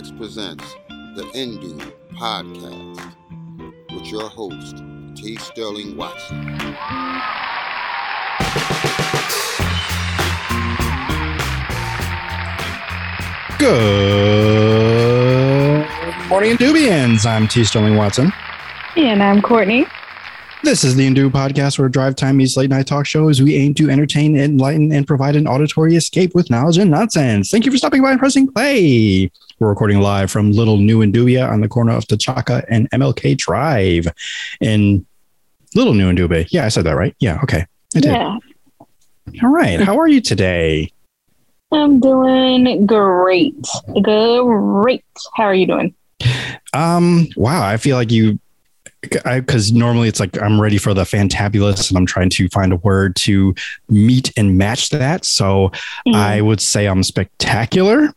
FX presents the Indoob Podcast with your host, T. Sterling Watson. Good morning, Indoobians. I'm T. Sterling Watson. And I'm Kortney. This is the Indoob podcast where drive time meets late night talk shows. We aim to entertain, enlighten, and provide an auditory escape with knowledge and nonsense. Thank you for stopping by and pressing play. We're recording live from Little New Indoobia on the corner of Tachaka and MLK Drive in Little New Indoobia. Yeah, I said that right. Yeah, okay. I did. Yeah, All right. How are you today? I'm doing great. Great. How are you doing? Um, wow, I feel like you I because normally it's like I'm ready for the fantabulous and I'm trying to find a word to meet and match that. So Mm, I would say I'm spectacular,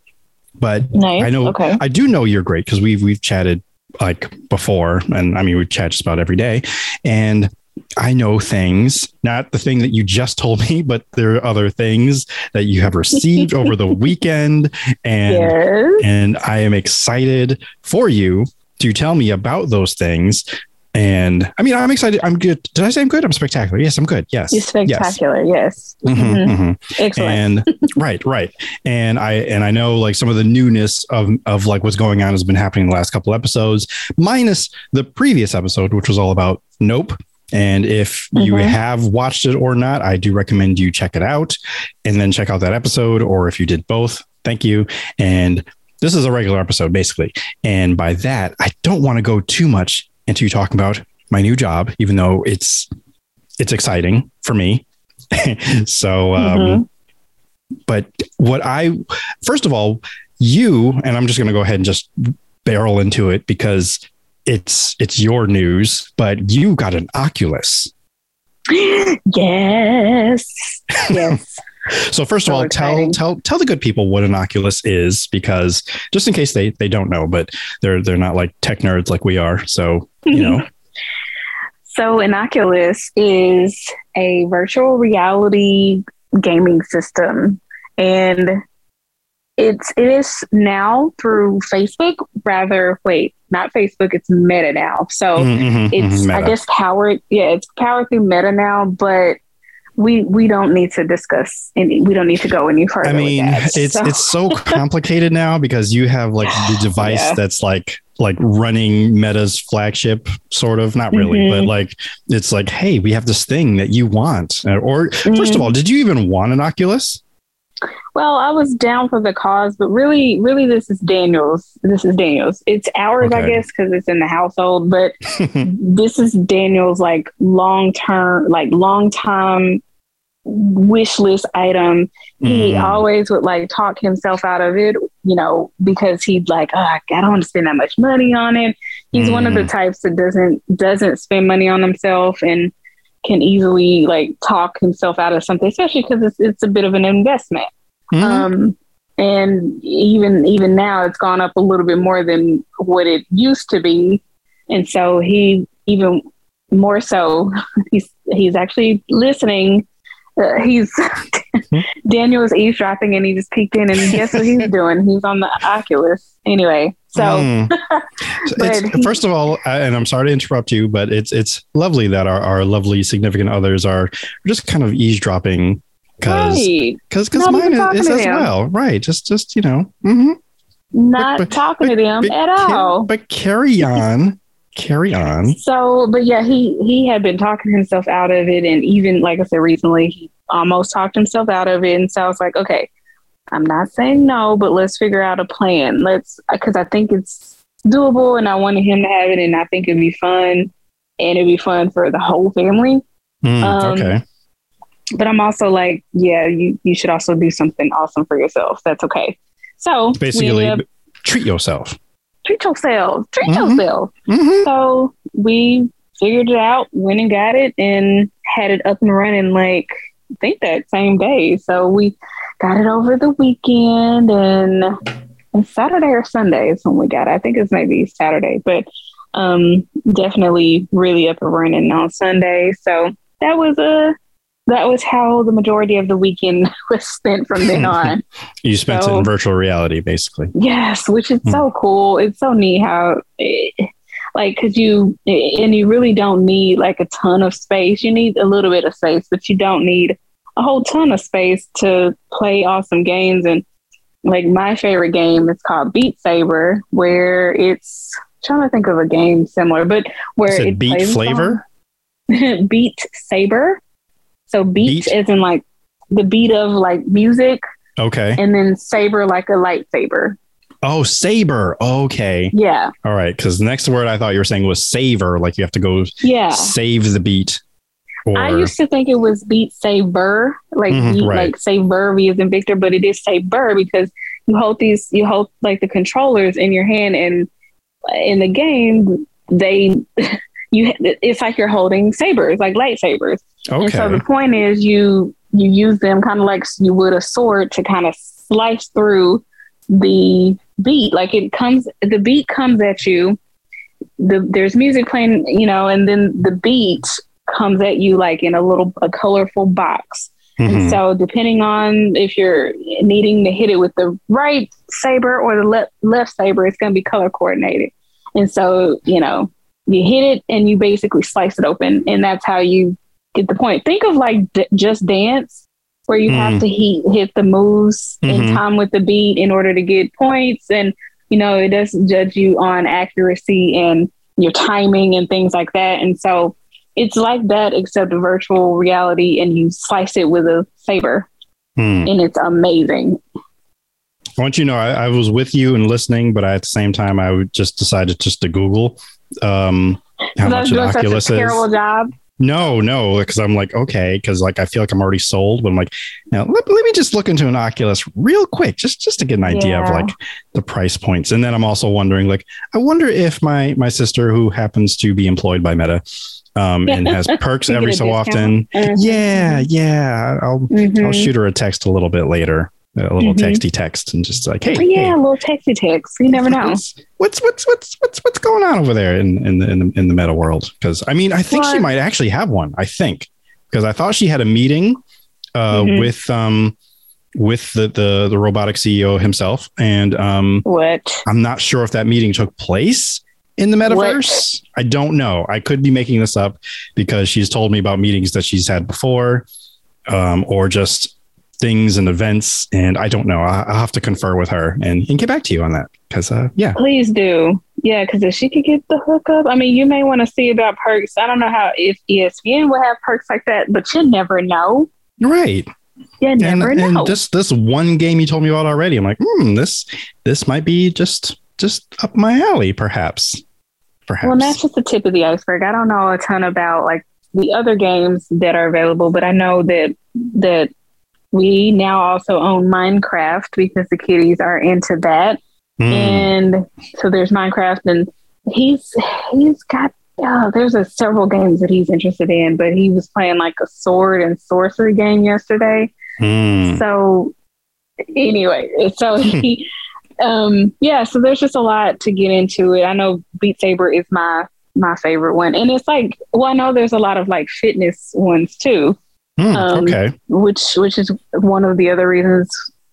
but nice. I know Okay. I do know you're great because we've we've chatted like before, and I mean we chat just about every day, and I know things, not the thing that you just told me, but there are other things that you have received over the weekend, and Yes. and I am excited for you to tell me about those things. And I mean, I'm excited. I'm good. Did I say I'm good? I'm spectacular. Yes, I'm good. Yes. You're spectacular. Yes. Yes. Mhm, Mhm. mhm. Excellent. And right, right. And I and I know like some of the newness of of like what's going on has been happening in the last couple episodes, minus the previous episode, which was all about Nope. And if you Mhm. have watched it or not, I do recommend you check it out and then check out that episode. Or if you did both, thank you. And this is a regular episode, basically. And by that, I don't want to go too much into you talking about my new job, even though it's it's exciting for me. so um Mhm. but what I first of all, you and I'm just going to go ahead and just barrel into it because it's it's your news, but you got an Oculus. yes. Yes. So first of all, tell exciting. tell tell the good people what an Oculus is because just in case they they don't know, but they're they're not like tech nerds like we are. So, you know. So, an Oculus is a virtual reality gaming system, and it's it is now through Facebook. Rather, wait, not Facebook. It's Meta now. So Mhm, mhm, it's mhm, I guess powered. Yeah, it's powered through Meta now, but. We, we don't need to discuss any. We don't need to go any further. I mean, that. it's So- it's so complicated now because you have like the device Yeah. that's like like running Meta's flagship, sort of. Not really, Mhm. but like it's like, hey, we have this thing that you want. Or first of Mhm. all, did you even want an Oculus? Well, I was down for the cause, but really, really, this is Daniel's. This is Daniel's. It's ours, I Okay. guess, because it's in the household. But this is Daniel's like long term, like long time wish list item. He Mm. always would like talk himself out of it, you know, because he'd like, oh, I don't want to spend that much money on it. He's one of the Mm. types that doesn't doesn't spend money on himself and can easily like talk himself out of something, especially because it's it's a bit of an investment. Mhm. Um, and even even now, it's gone up a little bit more than what it used to be, and so he even more so he's he's actually listening. Uh, he's Daniel was eavesdropping, and he just peeked in, and guess what he's doing? He's on the Oculus anyway. So Mm. It's- first of all, uh, and I'm sorry to interrupt you, but it's it's lovely that our, our lovely significant others are just kind of eavesdropping because because because mine is, is as them. well, right? Just just you know, mhm. not but- talking to them but, at all. but carry on, carry on. So, but yeah, he he had been talking himself out of it, and even like I said recently, he almost talked himself out of it. And so I was like, okay, I'm not saying no, but let's figure out a plan. Let's because I think it's doable, and I wanted him to have it, and I think it'd be fun, and it'd be fun for the whole family. Mm, Um, okay. But I'm also like, yeah, you you should also do something awesome for yourself. That's okay. So Basically, up, treat yourself. treat yourself, treat Mhm. yourself. Mhm. So we figured it out, went and got it, and had it up and running like I think that same day. So we got it over the weekend and, and Saturday or Sunday is when we got it. I think it's maybe Saturday, but um, definitely really up and running on Sunday. So that was a that was how the majority of the weekend was spent from then on. you spent it in virtual reality, basically. Yes, which is Hmm. so cool. It's so neat how, it, like, because you, and you really don't need like a ton of space. You need a little bit of space, but you don't need a whole ton of space to play awesome games. And like, my favorite game is called Beat Saber, where it's trying to think of a game similar, but where it it beat flavor? beat Saber. So, beat, Beat? is in like the beat of like music, Okay. and then saber like a lightsaber. Oh, saber. Okay. Yeah. All right. Because the next word I thought you were saying was savor, like you have to go Yeah. save the beat. Or I used to think it was beat saber, like Mhm, beat, right. like saber V as in Victor, but it is saber because you hold these, you hold like the controllers in your hand, and in the game they, you, it's like you're holding sabers, like lightsabers. And so the point is, you you use them kind of like you would a sword to kind of slice through the beat. Like it comes, the beat comes at you. The there's music playing, you know, and then the beat comes at you like in a little a colorful box. Mhm. And so depending on if you're needing to hit it with the right saber or the left left saber, it's going to be color coordinated. And so, you know, you hit it and you basically slice it open and that's how you get the point. Think of like d- just dance where you Mm. have to hit, hit the moves in Mhm. time with the beat in order to get points and you know, it doesn't judge you on accuracy and your timing and things like that. And so it's like that except virtual reality and you slice it with a saber Hmm. and it's amazing. I want you to know I, I was with you and listening, but I, at the same time, I just decided just to Google um, how much an doing such a Oculus is. terrible job. No, no, because I'm like, okay, because like I feel like I'm already sold, but I'm like, now let, let me just look into an Oculus real quick, just just to get an idea of like the price points. And then I'm also wondering, like, I wonder if my my sister who happens to be employed by Meta um, and has perks every so discount. often. Mhm. Yeah, yeah. I'll Mhm. I'll shoot her a text a little bit later, a little Mhm. texty text, and just like, hey, yeah, hey, a little texty text. You never know. What's what's what's what's what's, going on over there in in the in the, in the meta world? Because I mean, I think she might actually have one. I think because I thought she had a meeting uh, Mhm. with um with the, the the robotic CEO himself, and um What? I'm not sure if that meeting took place in the metaverse. I don't know. I could be making this up because she's told me about meetings that she's had before, um, or just things and events, and I don't know. I, I'll have to confer with her and, and get back to you on that because uh, yeah. Please do. Yeah, because if she could get the hookup, I mean, you may want to see about perks. I don't know how if ESPN will have perks like that, but you never know. Right. You And, never know. and this this one game you told me about already, I'm like, hmm, this this might be just just up my alley, perhaps. Perhaps. Well, that's just the tip of the iceberg. I don't know a ton about like the other games that are available, but I know that that we now also own Minecraft because the kiddies are into that, Hmm. and so there's Minecraft, and he's he's got. Uh, there's a several games that he's interested in, but he was playing like a sword and sorcery game yesterday. Hmm. So anyway, so he, um, yeah, so there's just a lot to get into it. I know Beat Saber is my my favorite one, and it's like, well, I know there's a lot of like fitness ones too, Hmm, um, okay. which which is one of the other reasons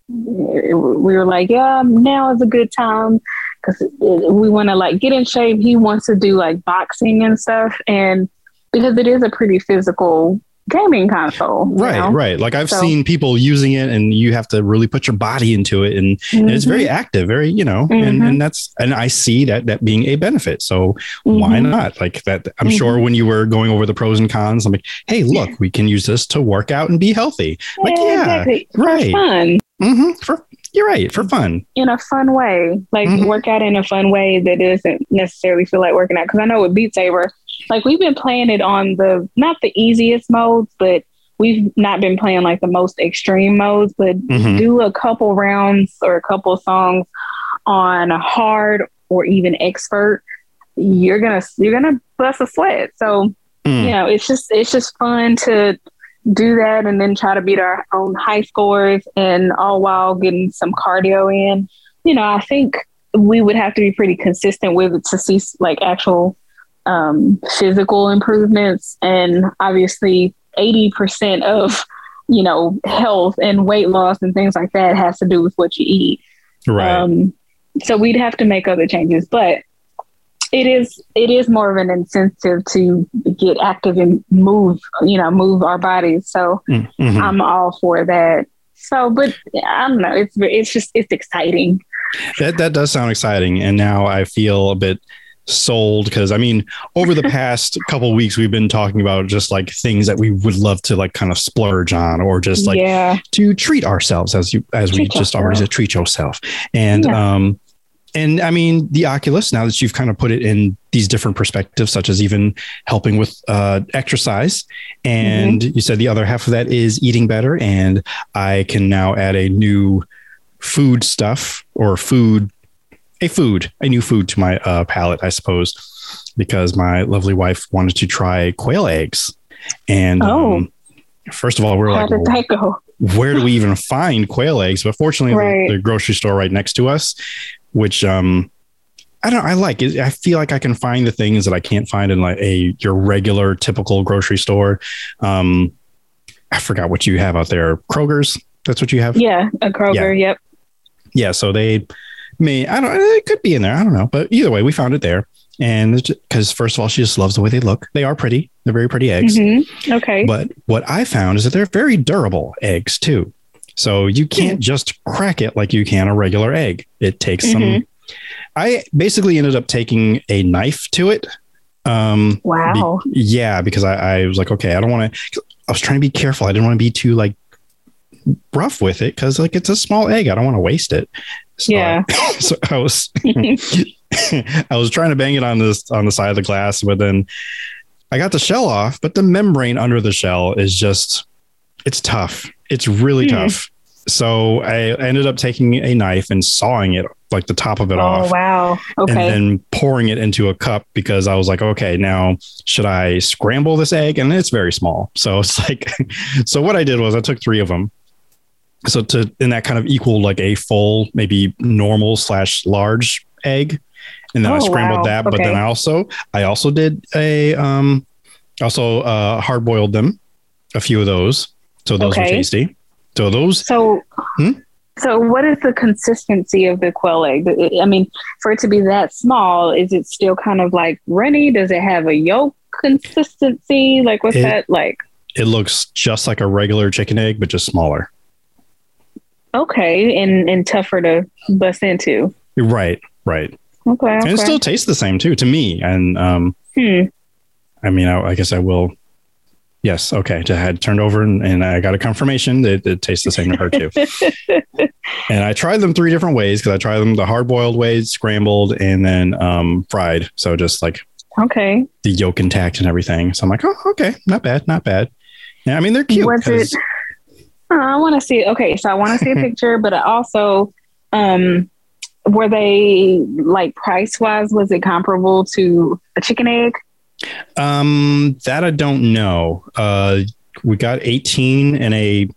we were like, yeah, now is a good time because we want to like get in shape. He wants to do like boxing and stuff, and because it is a pretty physical gaming console, you Right, know? right. Like I've So- seen people using it and you have to really put your body into it and, and it's very active, very, you know, and, Mhm. and that's and I see that that being a benefit. So why Mhm. not? Like that I'm Mhm. sure when you were going over the pros and cons, I'm like, hey, look, we can use this to work out and be healthy. Like, yeah, exactly. right. For fun, hmm For you're right, for fun. in a fun way. Like Mhm. work out in a fun way that doesn't necessarily feel like working out. Because I know with Beat Saber, like we've been playing it on the not the easiest modes, but we've not been playing like the most extreme modes. But Mhm. do a couple rounds or a couple songs on hard or even expert, you're gonna you're gonna bust a sweat. So Mm. you know, it's just it's just fun to do that and then try to beat our own high scores and all while getting some cardio in. You know, I think we would have to be pretty consistent with it to see like actual um, physical improvements. And obviously, eighty percent of you know health and weight loss and things like that has to do with what you eat. Right. Um, so we'd have to make other changes, but it is it is more of an incentive to get active and move, you know, move our bodies. So Mhm. I'm all for that. So, but I don't know. It's it's just it's exciting. That that does sound exciting, and now I feel a bit sold because I mean, over the past couple weeks, we've been talking about just like things that we would love to like kind of splurge on, or just like yeah, to treat ourselves, as you as we Treat just already yourself. said, treat yourself, and Yeah. um. And I mean, the Oculus, now that you've kind of put it in these different perspectives, such as even helping with uh, exercise. And Mm-hmm. you said the other half of that is eating better. And I can now add a new food stuff or food, a food, a new food to my uh, palate, I suppose, because my lovely wife wanted to try quail eggs. And Oh. um, first of all, we we're how like, go? where do we even find quail eggs? But fortunately, Right. the, the grocery store right next to us, which um, I don't, I like it. I feel like I can find the things that I can't find in like a your regular typical grocery store. Um, I forgot what you have out there. Kroger's. That's what you have. Yeah, a Kroger. Yep. Yeah. So they may. I don't. It could be in there. I don't know. But either way, we found it there. And because first of all, she just loves the way they look. They are pretty. They're very pretty eggs. hmm Okay. But what I found is that they're very durable eggs too. So you can't just crack it like you can a regular egg. It takes some. Mhm. I basically ended up taking a knife to it. Um, wow. be- yeah, because I, I was like, okay, I don't want to. I was trying to be careful. I didn't want to be too like rough with it because like it's a small egg. I don't want to waste it. So Yeah. I, so I was I was trying to bang it on this on the side of the glass, but then I got the shell off, but the membrane under the shell is just it's tough. It's really Hmm. tough. So I ended up taking a knife and sawing it like the top of it off. oh off wow. Okay. And then pouring it into a cup because I was like, okay, now should I scramble this egg? And it's very small. So it's like, so what I did was I took three of them. So to, in that kind of equal like a full, maybe normal slash large egg. And then I Oh, scrambled wow. that. But then I also, I also did a, um, also uh, hard boiled them, a few of those. So those were tasty. So those, so. Hmm? So, what is the consistency of the quail egg? I mean, for it to be that small, is it still kind of like runny? Does it have a yolk consistency? Like, what's It- that like? it looks just like a regular chicken egg, but just smaller. Okay, and and tougher to bust into. Right. Right. Okay, okay. and it still tastes the same too to me. And um, hmm. I mean, I, I guess I will. Yes, okay. I had turned over and, and I got a confirmation that it tastes the same to her too. and I tried them three different ways because I tried them the hard boiled ways, scrambled, and then um, fried. So just like Okay. the yolk intact and everything. So I'm like, oh, okay, not bad, not bad. Yeah, I mean they're cute. Was it? I want to see. Okay, so I want to see a picture, but I also, um, were they like price wise? Was it comparable to a chicken egg? Um, that I don't know. Uh, we got 18 in a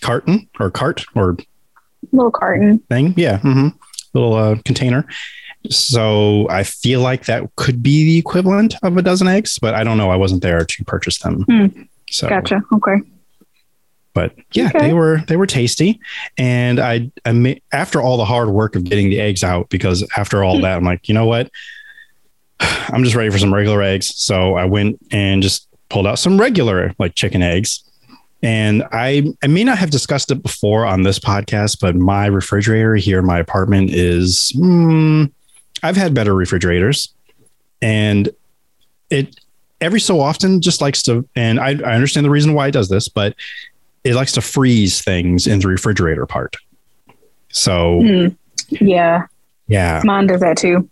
carton or cart or Little carton. thing. Yeah. mm-hmm. Little uh, container. So I feel like that could be the equivalent of a dozen eggs, but I don't know. I wasn't there to purchase them. Hmm. So, Gotcha. Okay. But yeah, Okay. they were they were tasty, and I, I ma- after all the hard work of getting the eggs out, because after all that, I'm like, you know what, I'm just ready for some regular eggs. So I went and just pulled out some regular like chicken eggs. And I, I may not have discussed it before on this podcast, but my refrigerator here in my apartment is, hmm, I've had better refrigerators. And it every so often just likes to, and I, I understand the reason why it does this, but it likes to freeze things in the refrigerator part. So, Hmm. Yeah, yeah. mine does that too.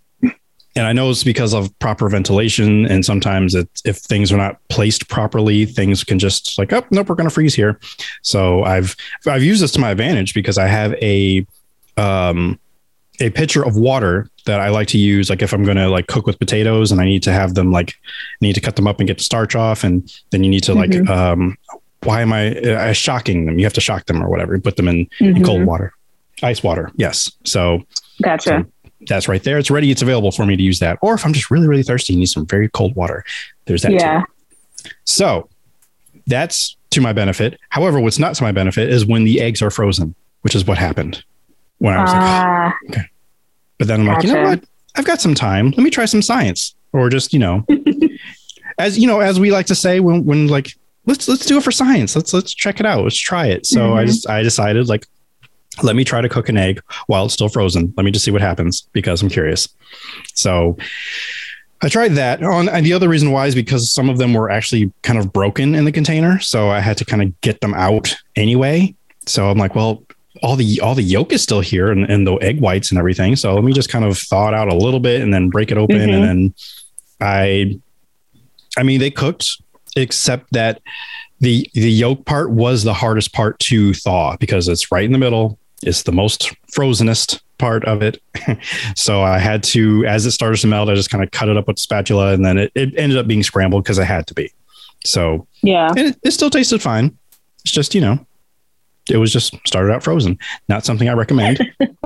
And I know it's because of proper ventilation. And sometimes it, if things are not placed properly, things can just like, oh, nope, we're going to freeze here. So I've, I've used this to my advantage because I have a, um, a pitcher of water that I like to use. Like if I'm going to like cook with potatoes and I need to have them like, need to cut them up and get the starch off. And then you need to like, Mhm. um, why am I uh, shocking them? You have to shock them or whatever, put them in, in Mhm. cold water, ice water. Yes. So Gotcha. that's right there. It's ready. It's available for me to use that. Or if I'm just really, really thirsty and need some very cold water, there's that yeah. too. So that's to my benefit. However, what's not to my benefit is when the eggs are frozen, which is what happened when I was like, oh, okay. but then I'm like, you know what? I've got some time. Let me try some science, or just you know, as you know, as we like to say when when like let's let's do it for science. Let's let's check it out. Let's try it. So I Mhm. just I decided like let me try to cook an egg while it's still frozen. Let me just see what happens because I'm curious. So I tried that on, and the other reason why is because some of them were actually kind of broken in the container, so I had to kind of get them out anyway. So I'm like, well, all the all the yolk is still here and, and the egg whites and everything. So let me just kind of thaw it out a little bit and then break it open, Mhm. and then I, I mean, they cooked except that the the yolk part was the hardest part to thaw because it's right in the middle. It's the most frozenest part of it. so I had to, as it started to melt, I just kind of cut it up with a spatula and then it, it ended up being scrambled because I had to be. So yeah. and it, it still tasted fine. It's just, you know, it was just started out frozen. Not something I recommend,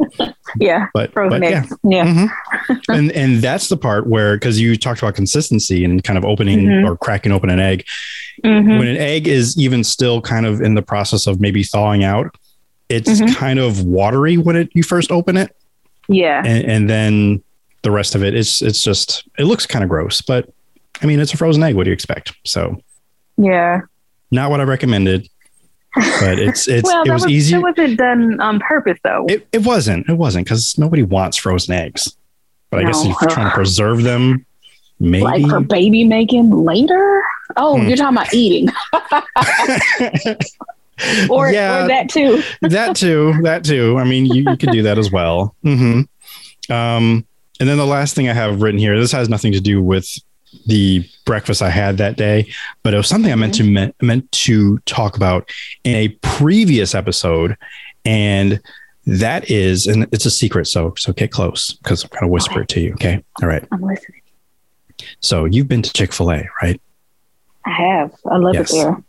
Yeah. but, but yeah. Yeah. Mhm. and and that's the part where because you talked about consistency and kind of opening Mhm. or cracking open an egg. Mhm. When an egg is even still kind of in the process of maybe thawing out, it's Mhm. kind of watery when it you first open it, Yeah. and, and then the rest of it it's it's just it looks kind of gross. But I mean, it's a frozen egg. What do you expect? So Yeah. not what I recommended, but it's it's well, it was, was, easy. It wasn't done on purpose, though. It, it wasn't. It wasn't because nobody wants frozen eggs. But I guess No. if you're trying to preserve them, maybe. like for baby making later. Oh, Hmm. you're talking about eating, or, yeah, or that too. that too. That too. I mean, you, you could do that as well. hmm Um, and then the last thing I have written here. This has nothing to do with the breakfast I had that day, but it was something I meant to mm-hmm. meant, meant to talk about in a previous episode, and that is, and it's a secret. So so get close because I'm gonna whisper it to you. Okay. All right. I'm listening. So you've been to Chick Fil A, right? I have. I love Yes. it there.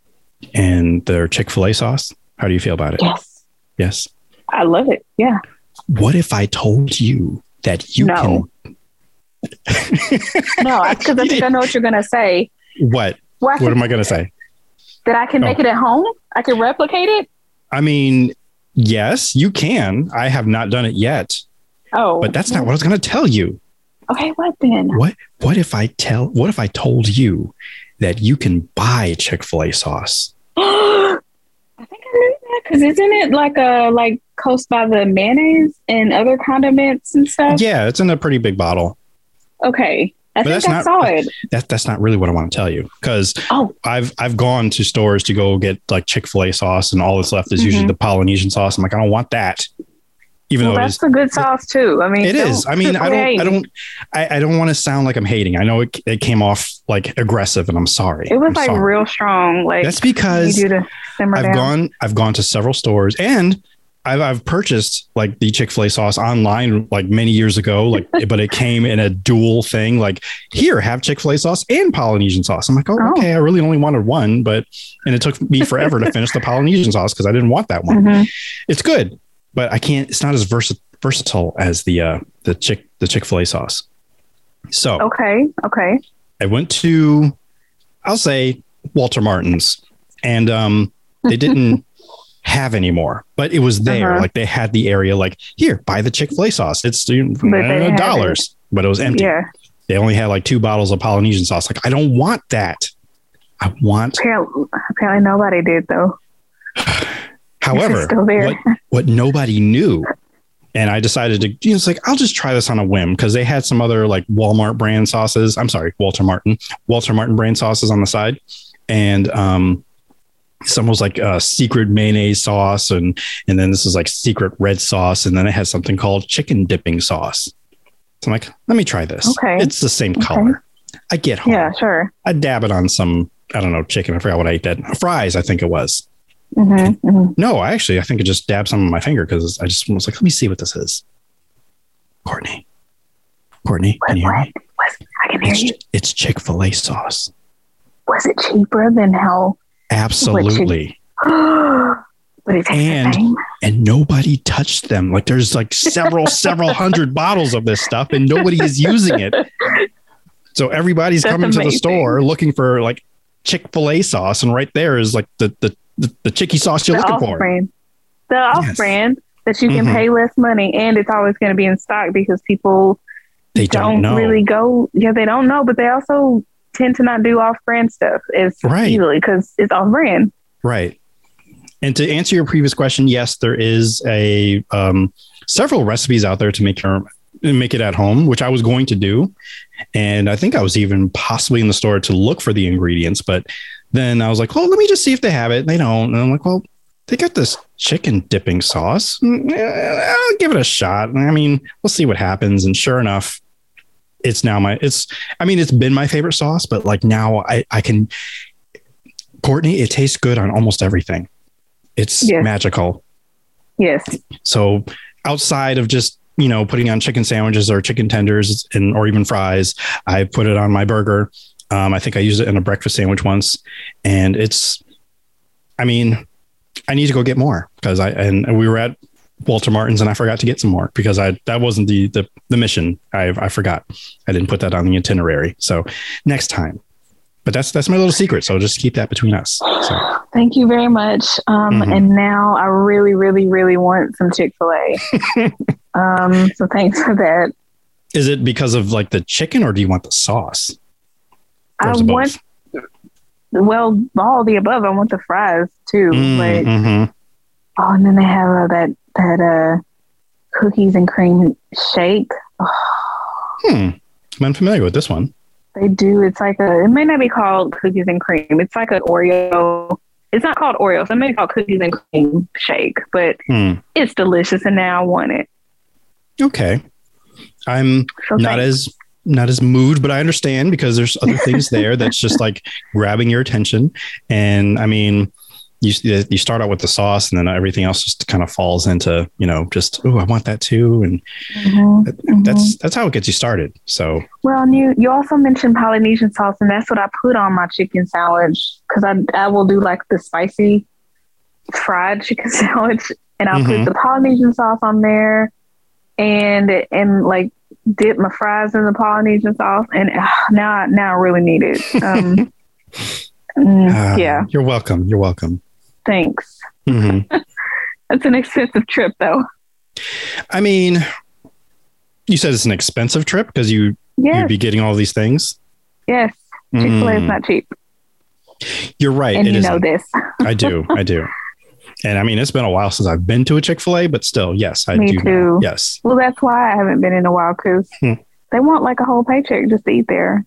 And their Chick Fil A sauce. How do you feel about it? Yes, Yes. I love it. Yeah. What if I told you that you No. can? No, because I think I know what you're gonna say. What? Well, What am I going to say? that I can make Oh. it at home. I can replicate it. I mean, yes, you can. I have not done it yet, Oh, but that's not what I was going to tell you. okay. What then? What? What if I tell? What if I told you that you can buy Chick Fil A sauce? I think I knew that because isn't it like a like coast by the mayonnaise and other condiments and stuff? Yeah, it's in a pretty big bottle. Okay, I But think that's I not- saw it. That that's not really what I want to tell you because Oh, I've I've gone to stores to go get like Chick Fil A sauce, and all that's left is usually Mhm. the Polynesian sauce. I'm like, I don't want that, even well, though that's is a good sauce too. I mean, It is. I mean, I don't. I don't. I, I don't want to sound like I'm hating. I know it, it came off like aggressive, and I'm sorry. It was I'm like sorry. real strong. Like That's you because do to I've down. gone. I've gone to several stores, and I've I've purchased like the Chick Fil A sauce online like many years ago. Like, but it came in a dual thing. Like, here, have Chick Fil A sauce and Polynesian sauce. I'm like, oh, Oh. okay. I really only wanted one, but and it took me forever to finish the Polynesian sauce because I didn't want that one. Mhm. It's good, but I can't. It's not as versa- versatile as the uh the chick the Chick Fil A sauce. So Okay. Okay. I went to, I'll say Walter Martin's, and um, they didn't have anymore, but it was there. Uh-huh. Like they had the area. Like here, buy the Chick Fil A sauce. It's know, dollars, but it was empty. Yeah. They only had like two bottles of Polynesian sauce. Like I don't want that. I want. Apparently, apparently nobody did though. However, It's still there. what what nobody knew. And I decided to, you know, it's like, I'll just try this on a whim because they had some other like Walmart brand sauces. I'm sorry, Walter Martin, Walter Martin brand sauces on the side. And um, some was like a secret mayonnaise sauce. And, and then this is like secret red sauce. And then it has something called chicken dipping sauce. So I'm like, let me try this. Okay. It's the same Okay. color. I get home. Yeah. Sure. I dab it on some, I don't know, chicken. I forgot what I ate that. Fries, I think it was. Mm-hmm, mm-hmm. No, I actually, I think I just dabbed some on my finger because I just was like, let me see what this is. Kortney, Kortney, can you hear me? I can hear It's, you. it's Chick fil A sauce. Was it cheaper than how? Absolutely. but it tastes And- And nobody touched them. Like there's like several, several hundred bottles of this stuff and nobody is using it. So everybody's That's coming to the store looking for like Chick Fil A sauce, and right there is like the the the, the chicky sauce you're the looking off for. brand, the off Yes. brand that you can Mhm. pay less money, and it's always going to be in stock because people They don't, know. really go. Yeah, they don't know, but they also tend to not do off brand stuff as Right. easily because it's off brand. Right. And to answer your previous question, yes, there is a um, several recipes out there to make your make it at home, which I was going to do, and I think I was even possibly in the store to look for the ingredients, but then I was like, well, let me just see if they have it. They don't, and I'm like, well, they got this chicken dipping sauce. Mm, eh, I'll give it a shot. I mean, we'll see what happens. And sure enough, it's now my it's. I mean, it's been my favorite sauce, but like now I I can. Kortney, it tastes good on almost everything. It's Yes. magical. Yes, So outside of just you know putting on chicken sandwiches or chicken tenders and or even fries, I put it on my burger. Um, I think I used it in a breakfast sandwich once, and it's. I mean, I need to go get more because I and we were at Walter Martin's and I forgot to get some more because I that wasn't the the the mission. I I forgot. I didn't put that on the itinerary. So next time. But that's that's my little secret. So just keep that between us. So thank you very much. Um, Mhm. And now I really, really, really want some Chick Fil A. um, so thanks for that. is it because of like the chicken or do you want the sauce? I is it both? want well all the above. I want the fries too. Mm, But mhm. oh, and then they have uh, that that uh cookies and cream shake. Hmm. I'm unfamiliar with this one. They do. It's like a. It may not be called cookies and cream. It's like an Oreo. It's not called Oreo. So it may be called cookies and cream shake, but Hmm. it's delicious, and now I want it. Okay. I'm So not thanks. as not as moved, but I understand because there's other things there that's just like grabbing your attention. And I mean, you you start out with the sauce, and then everything else just kind of falls into you know just oh I want that too, and Mhm, that- that's that's how it gets you started. So Well, and you you also mentioned Polynesian sauce, and that's what I put on my chicken sandwich because I I will do like the spicy fried chicken sandwich, and I'll Mhm. put the Polynesian sauce on there, and and like dip my fries in the Polynesian sauce, and ah, now I, now I really need it. Um, uh, yeah, you're welcome. You're welcome. Thanks. hmm It's an expensive trip though. I mean, you said it's an expensive trip because you Yes, you'd be getting all these things. yes. Chick Fil A is Mm, not cheap, you're right. and you know isn't. this. I do. I do. And I mean, it's been a while since I've been to a Chick fil A, but still, yes, I Me do. know. Yes. Well, that's why I haven't been in a while because Hmm. they want like a whole paycheck just to eat there.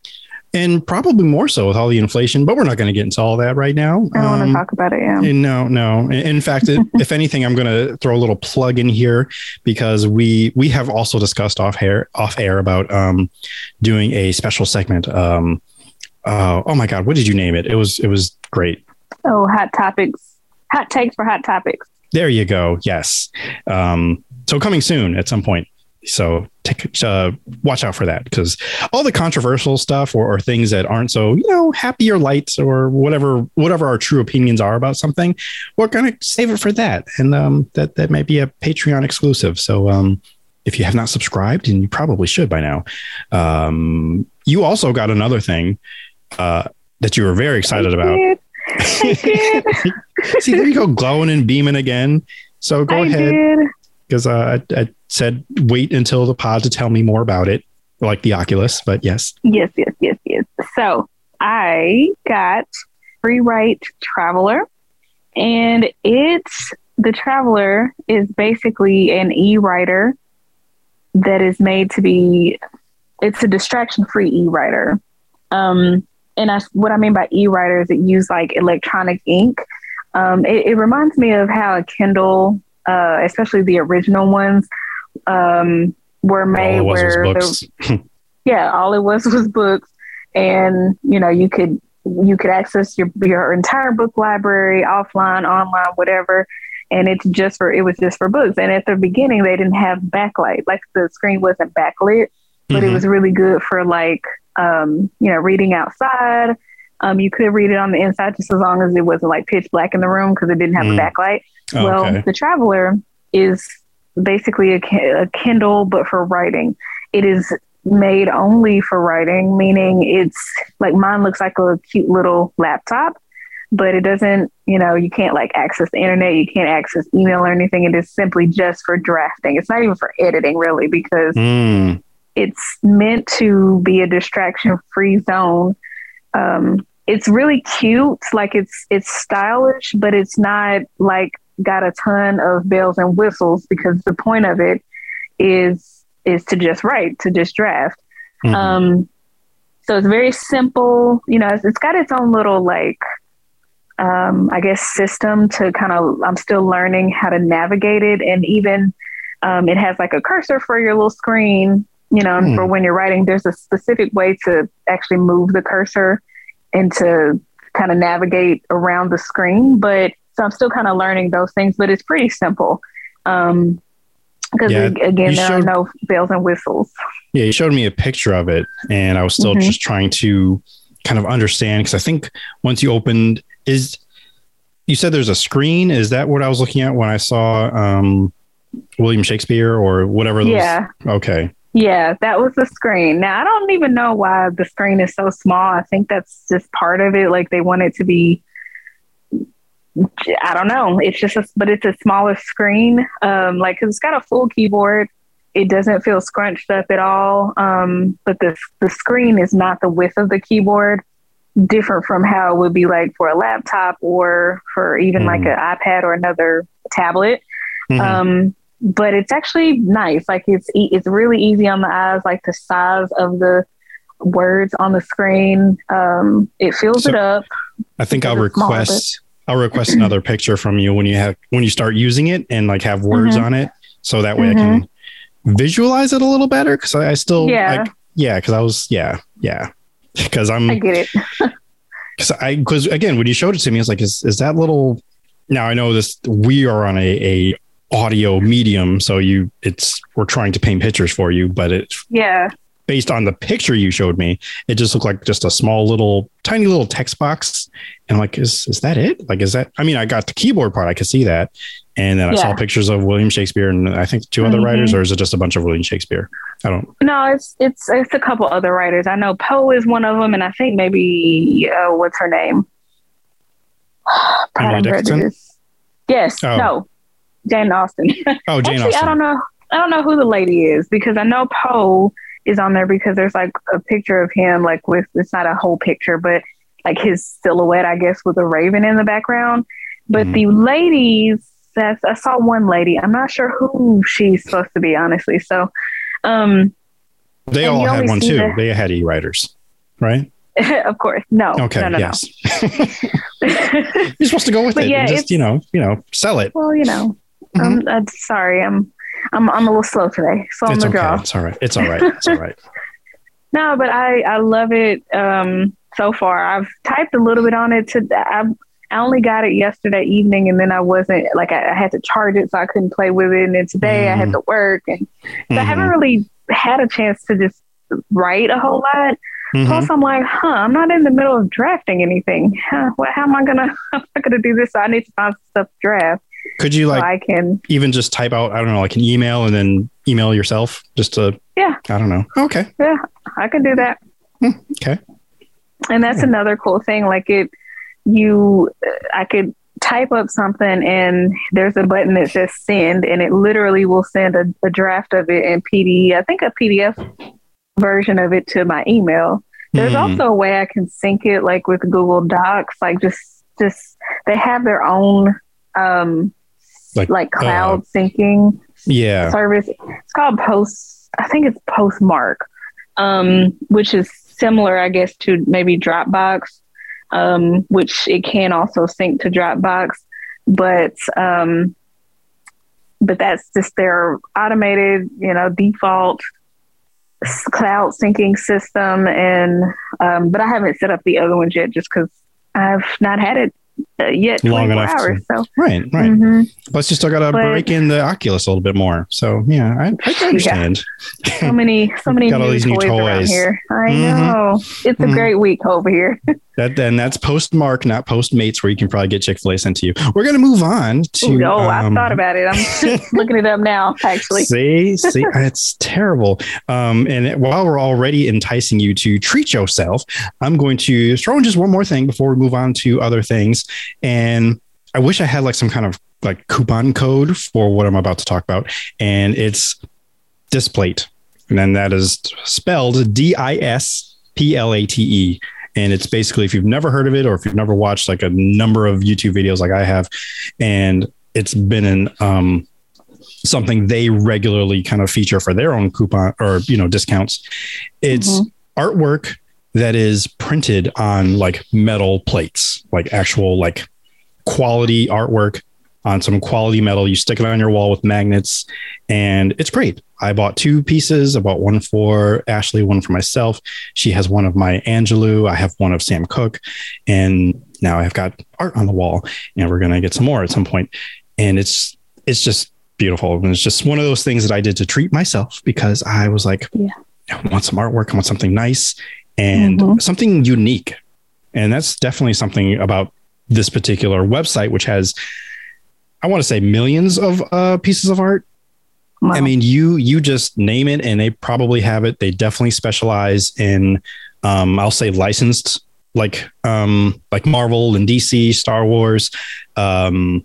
And probably more so with all the inflation, but we're not going to get into all that right now. I don't want Um, to talk about it. Yeah. and No, no. In- fact, if if anything, I'm going to throw a little plug in here because we we have also discussed off air off air about um, doing a special segment. Um, uh, oh my God, what did you name it? It was it was great. Oh, hot topics, hot takes for hot topics. There you go. Yes. Um, so coming soon at some point. So take, uh, watch out for that because all the controversial stuff or, or things that aren't so you know happy or light or whatever whatever our true opinions are about something, we're gonna save it for that, and um, that that might be a Patreon exclusive. So um, if you have not subscribed, and you probably should by now, um, you also got another thing uh, that you were very excited about. See, there you go, glowing and beaming again. So go I ahead did. Because uh, I, I said wait until the pod to tell me more about it, like the Oculus. But yes, Yes, yes, yes, yes. So I got Freewrite Traveler, and it's the Traveler is basically an e-writer that is made to be. It's a distraction-free e-writer. Um, and I, what I mean by e-writer is it use like electronic ink. Um, it, it reminds me of how a Kindle, uh, especially the original ones, um, were made it where the- yeah all it was was books. And you know you could you could access your your entire book library offline online whatever. And it's just for it was just for books. And at the beginning they didn't have backlight. Like the screen wasn't backlit but it Mhm. was really good for like um you know reading outside um you could read it on the inside just as long as it wasn't like pitch black in the room because it didn't have Mm. a backlight Oh, well, okay. the Traveler is basically a, a Kindle, but for writing. It is made only for writing, meaning it's like mine looks like a cute little laptop, but it doesn't, you know, you can't like access the internet, you can't access email or anything. It is simply just for drafting. It's not even for editing really because Mm. it's meant to be a distraction free zone. Um, it's really cute, like it's it's stylish, but it's not like got a ton of bells and whistles because the point of it is is to just write, to just draft. Mhm. Um, so it's very simple. You know, it's, it's got its own little like, um, I guess, system to kind of. I'm still learning how to navigate it, and even um, it has like a cursor for your little screen. You know, and Hmm. for when you're writing, there's a specific way to actually move the cursor and to kind of navigate around the screen. But so I'm still kind of learning those things, but it's pretty simple. Um, because Yeah, again, there showed- are no bells and whistles. Yeah, you showed me a picture of it, and I was still Mhm. just trying to kind of understand because I think once you opened, is you said there's a screen? Is that what I was looking at when I saw um, William Shakespeare or whatever? Those, Yeah. Okay. Yeah, that was the screen. Now I don't even know why the screen is so small. I think that's just part of it. Like they want it to be. I don't know. It's just, a, but it's a smaller screen. Um, like, cause it's got a full keyboard. It doesn't feel scrunched up at all. Um, but the the screen is not the width of the keyboard. Different from how it would be like for a laptop or for even like Mhm. an iPad or another tablet. Mhm. Um, but it's actually nice. Like it's e- it's really easy on the eyes. Like the size of the words on the screen, um, it fills So- it up. I think I'll request I'll request another picture from you when you have when you start using it and like have words Mhm. on it, so that way I can visualize it a little better because I, I still Yeah. like yeah because I was yeah yeah because I'm I get it. because I because again when you showed it to me, I was like, is is that little? Now I know this. We are on a a audio medium, so you it's we're trying to paint pictures for you, but it Yeah, based on the picture you showed me, it just looked like just a small little tiny little text box. And I'm like, is is that it? Like, is that? I mean, I got the keyboard part, I could see that, and then I saw pictures of William Shakespeare and I think two other Mhm. writers, or is it just a bunch of William Shakespeare? I don't. no, it's it's it's a couple other writers. I know Poe is one of them, and I think maybe uh, what's her name? Pride Emily Dickinson? Yes. Oh. No. Jane Austen. Oh, Jane Actually, Austen. I don't know. I don't know who the lady is because I know Poe is on there because there's like a picture of him, like with it's not a whole picture, but like his silhouette, I guess, with a raven in the background. But Mhm. the ladies, that's, I saw one lady. I'm not sure who she's supposed to be, honestly. So, um, They all had one too. the- They had e writers, right? of course, no, Okay. no, no, yes. no. You're supposed to go with But it. yeah, and just you know, you know, sell it. well, you know, Mhm. I'm, I'm sorry, I'm, I'm, I'm a little slow today. Slow on It's the okay. draw. It's all right. It's all right. It's all right. No, but I I love it um so far. I've typed a little bit on it to I I only got it yesterday evening and then I wasn't like I, I had to charge it so I couldn't play with it and then today I had Mhm. to work and so I Mhm. haven't really had a chance to just write a whole lot. Mhm. Plus I'm like, huh, I'm not in the middle of drafting anything. Huh, what, how am I gonna how am I gonna do this? So I need to find stuff to draft Could you like so I can even just type out I don't know like an email and then email yourself just to Yeah. I don't know. Okay. Yeah I can do that. Okay. And that's Yeah. another cool thing. Like it, you, I could type up something and there's a button that says send and it literally will send a, a draft of it in PD, I think a PDF version of it to my email. There's Hmm. also a way I can sync it like with Google Docs, like just, just, they have their own, um, Like, like, cloud syncing yeah. service. It's called Post. I think it's Postmark, um, which is similar, I guess, to maybe Dropbox, um, which it can also sync to Dropbox, but um, but that's just their automated, you know, default cloud syncing system. And um, but I haven't set up the other ones yet, just because I've not had it uh, yet Long 24 enough to- hours. So, Right, right. mhm. Plus, you still got to break in the Oculus a little bit more. So, yeah, I, I can understand. so many, so many Got all new these new toys, around toys. here. I Mhm. know it's a Mhm. great week over here. That then that's post Mark, not post Mates, where you can probably get Chick Fil A sent to you. We're gonna move on to. oh, I um, thought about it. I'm looking it up now. Actually, See, see, it's terrible. Um, and while we're already enticing you to treat yourself, I'm going to throw in just one more thing before we move on to other things. And I wish I had like some kind of like coupon code for what I'm about to talk about, and it's Displate, and then that is spelled D I S P L A T E. And it's basically if you've never heard of it or if you've never watched like a number of YouTube videos like I have, and it's been an um, something they regularly kind of feature for their own coupon or you know discounts. It's Mhm. artwork that is printed on like metal plates, like actual like quality artwork on some quality metal. You stick it on your wall with magnets, and it's great. I bought two pieces. I bought one for Ashley, one for myself. She has one of Maya Angelou. I have one of Sam Cooke, and now I've got art on the wall, and we're gonna get some more at some point. And it's it's just beautiful. And it's just one of those things that I did to treat myself because I was like, Yeah. I want some artwork. I want something nice and Mhm. something unique. And that's definitely something about this particular website, which has, I want to say, millions of uh, pieces of art. Wow. I mean, you you just name it, and they probably have it. They definitely specialize in, um, I'll say, licensed like um, like Marvel and DC, Star Wars, um,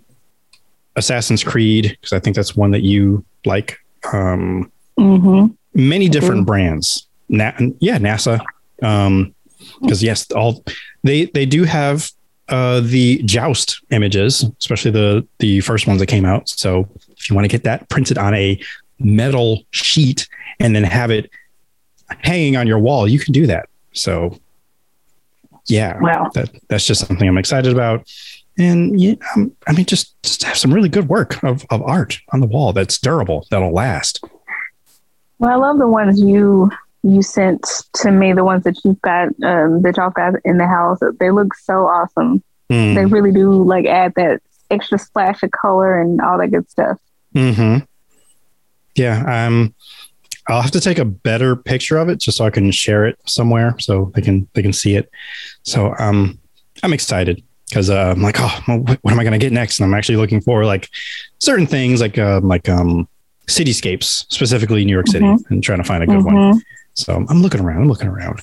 Assassin's Creed, because I think that's one that you like. Um, hmm many different Mhm. brands. Na- yeah, NASA. Um, because yes, all they they do have uh the joust images, especially the the first ones that came out. So if you want to get that printed on a metal sheet and then have it hanging on your wall, you can do that. So yeah, Wow. that that's just something I'm excited about. And yeah, um, I mean, just just have some really good work of, of art on the wall that's durable, that'll last. Well, I love the ones you you sent to me. The ones that you've got um, that y'all got in the house. They look so awesome. Mm. They really do like add that extra splash of color and all that good stuff. Hmm. Yeah. Um. I'll have to take a better picture of it just so I can share it somewhere so they can they can see it. So um, I'm excited because uh, I'm like, oh, what, am I going to get next? And I'm actually looking for like certain things like um, like um, cityscapes, specifically New York City, Mhm. and trying to find a good one. So I'm looking around. I'm looking around.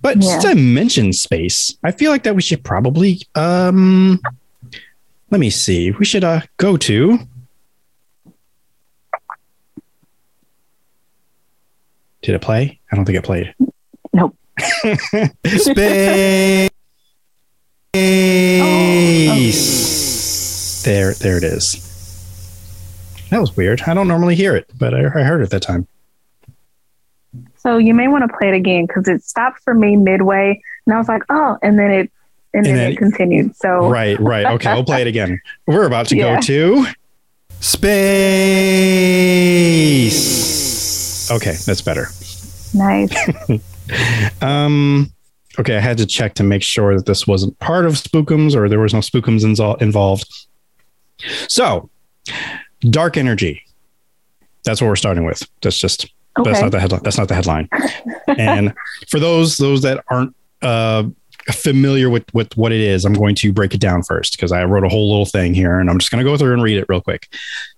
But Yeah. since I mentioned space, I feel like that we should probably um, let me see. We should uh go to Did it play? I don't think it played. Nope. Space. Oh, There, there it is. That was weird. I don't normally hear it, but I, I heard it that time. So you may want to play it again because it stopped for me midway, and I was like, oh, and then it and, And then, then- it continued. So Right, right. Okay, we'll play it again. We're about to Yeah. go to space. Okay, that's better. nice. Um, okay, I had to check to make sure that this wasn't part of Spookums or there was no Spookums involved. So, dark energy. That's what we're starting with. That's just that's Okay. not the headline. That's not the headline. and for those those that aren't uh, familiar with with what it is, I'm going to break it down first because I wrote a whole little thing here, and I'm just going to go through and read it real quick.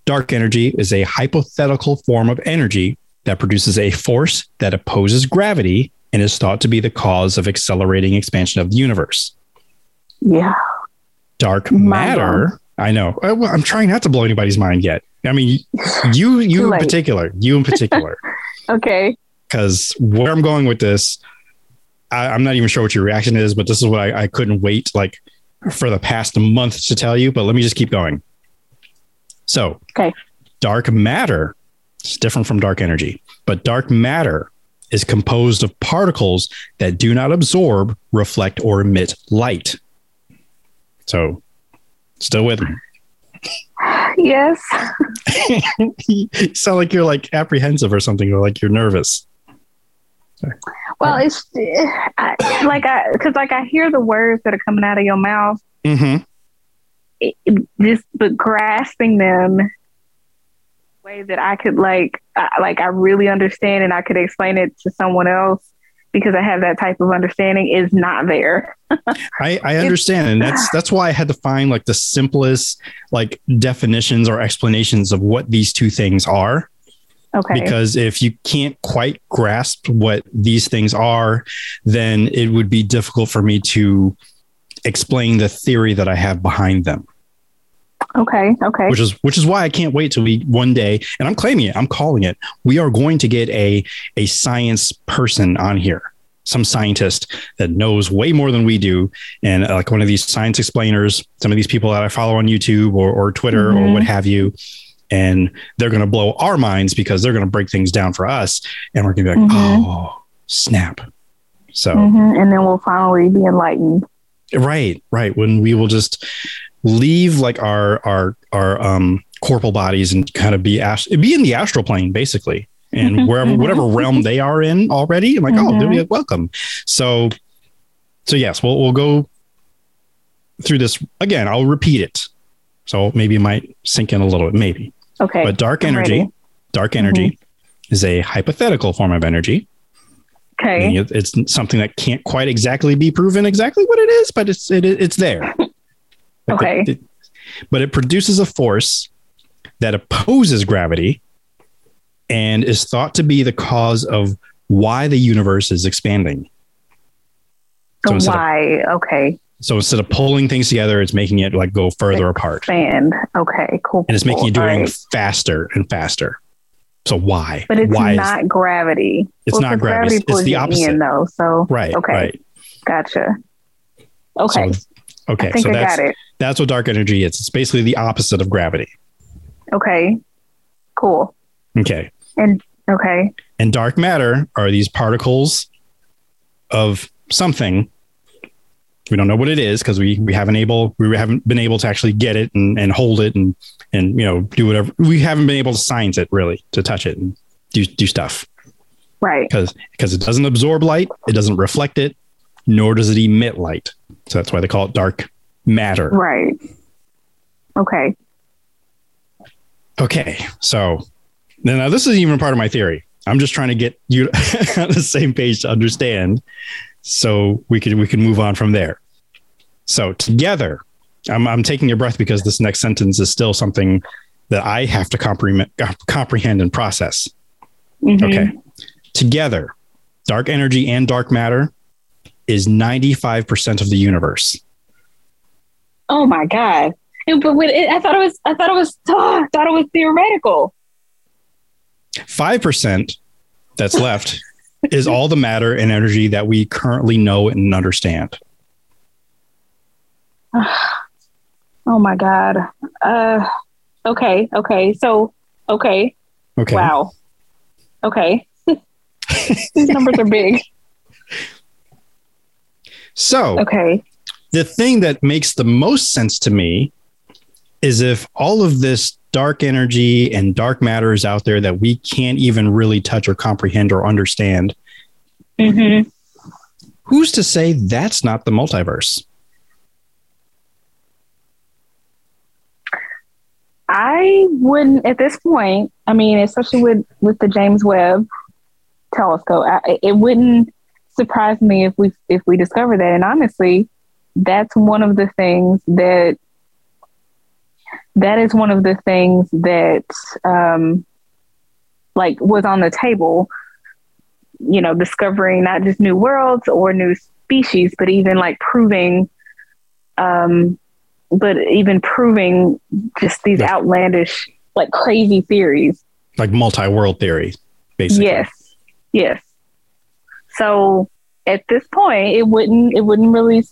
Dark energy is a hypothetical form of energy that produces a force that opposes gravity and is thought to be the cause of accelerating expansion of the universe. Yeah. Dark matter. I know. I, well, I'm trying not to blow anybody's mind yet. I mean, you, you in particular, you in particular. Okay. because where I'm going with this, I, I'm not even sure what your reaction is, but this is what I, I couldn't wait like for the past month to tell you. But let me just keep going. So, Okay. dark matter is different from dark energy, but dark matter is composed of particles that do not absorb, reflect, or emit light. So, still with me. Yes. you sound like you're like apprehensive or something, or like you're nervous. Well, it's I, like I because like I hear the words that are coming out of your mouth, Mm-hmm. it, just but grasping them way that I could like I, like I really understand and I could explain it to someone else because I have that type of understanding is not there. I, I understand, and that's that's why I had to find like the simplest like definitions or explanations of what these two things are. Okay. Because if you can't quite grasp what these things are, then it would be difficult for me to explain the theory that I have behind them. Okay. Okay. Which is which is why I can't wait till we one day, and I'm claiming it, I'm calling it. We are going to get a a science person on here, some scientist that knows way more than we do, and uh, like one of these science explainers, some of these people that I follow on YouTube or, or Twitter Mhm. or what have you. And they're going to blow our minds because they're going to break things down for us, and we're going to be like, Mhm. "Oh, snap!" So Mhm. And then we'll finally be enlightened. right right when we will just leave like our our our um corporal bodies and kind of be ast- be in the astral plane basically and wherever Mhm. whatever realm they are in already i'm like oh they'll be Mhm. welcome so so yes we'll we'll go through this again i'll repeat it so maybe it might sink in a little bit maybe Okay. but dark I'm energy ready. Mm-hmm. dark energy is a hypothetical form of energy okay. meaning it- it's something that can't quite exactly be proven exactly what it is, but it's it, it's there. Okay. it- it- but it produces a force that opposes gravity and is thought to be the cause of why the universe is expanding. So instead of- why? okay. So instead of pulling things together, it's making it like go further apart, Expand. Okay. Cool. and it's making cool. it doing right. faster and faster. So why? But it's why is- not gravity. It's not 'cause gravity. It's pulls the opposite. In, though. So right? Okay. Right. gotcha. Okay. So, okay. I think so I that's got it. that's what dark energy is. It's basically the opposite of gravity. Okay. Cool. Okay. And okay. And dark matter are these particles of something. We don't know what it is because we, we haven't able we haven't been able to actually get it and, and hold it and and you know do whatever we haven't been able to science it really to touch it and do do stuff Right. because because it doesn't absorb light, it doesn't reflect it, nor does it emit light. So that's why they call it dark matter. Right. Okay. Okay, so now this is even part of my theory. I'm just trying to get you on the same page to understand, so we can we can move on from there. So together, I'm I'm taking your breath because this next sentence is still something that I have to comprehend comprehend and process. Mhm. Okay, together, dark energy and dark matter is 95% of the universe. Oh my god. But it, I thought it was, I thought it was, oh, I thought it was theoretical. 5% that's left is all the matter and energy that we currently know and understand. Oh my god. Uh, okay. Okay. So, okay. Okay. Wow. Okay. These numbers are big. So Okay. the thing that makes the most sense to me is if all of this dark energy and dark matter is out there that we can't even really touch or comprehend or understand, hmm who's to say that's not the multiverse? I wouldn't at this point. I mean, especially with with the James Webb telescope, I, it wouldn't surprise me if we if we discover that. And honestly, that's one of the things that that is one of the things that um, like was on the table. You know, discovering not just new worlds or new species, but even like proving um, but even proving just these Yeah. outlandish, like crazy theories. Like multi world theory, basically. Yes, yes. So at this point, it wouldn't it wouldn't really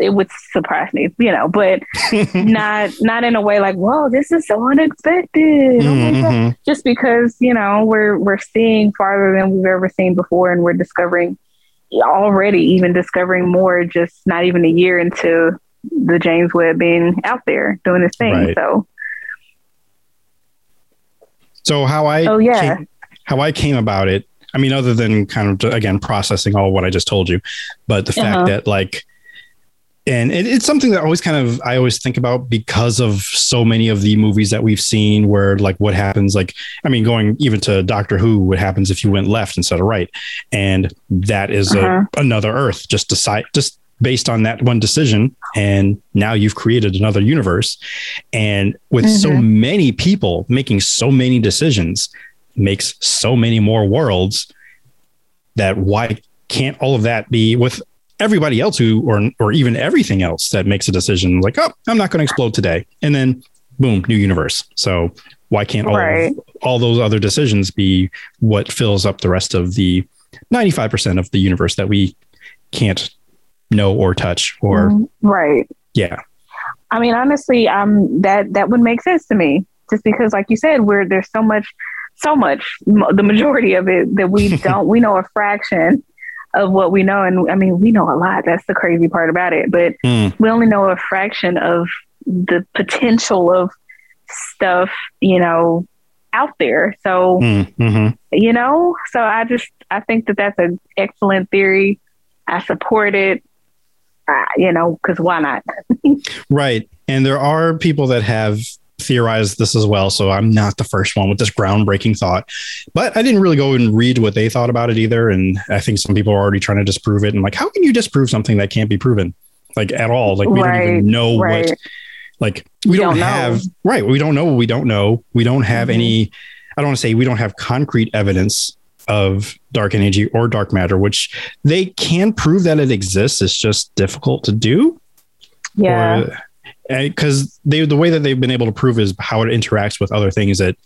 it would surprise me, you know, but not not in a way like, whoa, this is so unexpected. Oh God. Mhm. Just because you know we're we're seeing farther than we've ever seen before, and we're discovering already even discovering more. Just not even a year into the James Webb being out there doing his thing. Right. So So how I Oh, yeah. came, how I came about it, I mean, other than kind of again processing all what I just told you, but the fact Uh-huh. that like and it, it's something that always kind of I always think about because of so many of the movies that we've seen where like what happens like I mean going even to Doctor Who what happens if you went left instead of right and that is Uh-huh. a, another Earth just decide just based on that one decision and now you've created another universe and with so Mhm. many people making so many decisions makes so many more worlds that why can't all of that be with everybody else who or or even everything else that makes a decision like oh i'm not going to explode today and then boom new universe so why can't all, Right. all those other decisions be what fills up the rest of the 95% of the universe that we can't know or touch or Mhm. right. yeah I mean, honestly, um, that that would make sense to me, just because, like you said, where there's so much, so much, the majority of it that we don't, we know a fraction of what we know, and I mean, we know a lot. That's the crazy part about it, but Mm, we only know a fraction of the potential of stuff, you know, out there. So, mm, mhm. you know, so I just I think that that's an excellent theory. I support it. Uh, you know, because why not? Right. And there are people that have theorized this as well. So I'm not the first one with this groundbreaking thought. But I didn't really go and read what they thought about it either. And I think some people are already trying to disprove it. And like, how can you disprove something that can't be proven? Like at all? Like we don't even know right. what like we We don't, don't know. have right. We don't know what we don't know. We don't have Mhm. any I don't want to say we don't have concrete evidence of dark energy or dark matter, which they can prove that it exists. It's just difficult to do Yeah. Because they the way that they've been able to prove is how it interacts with other things that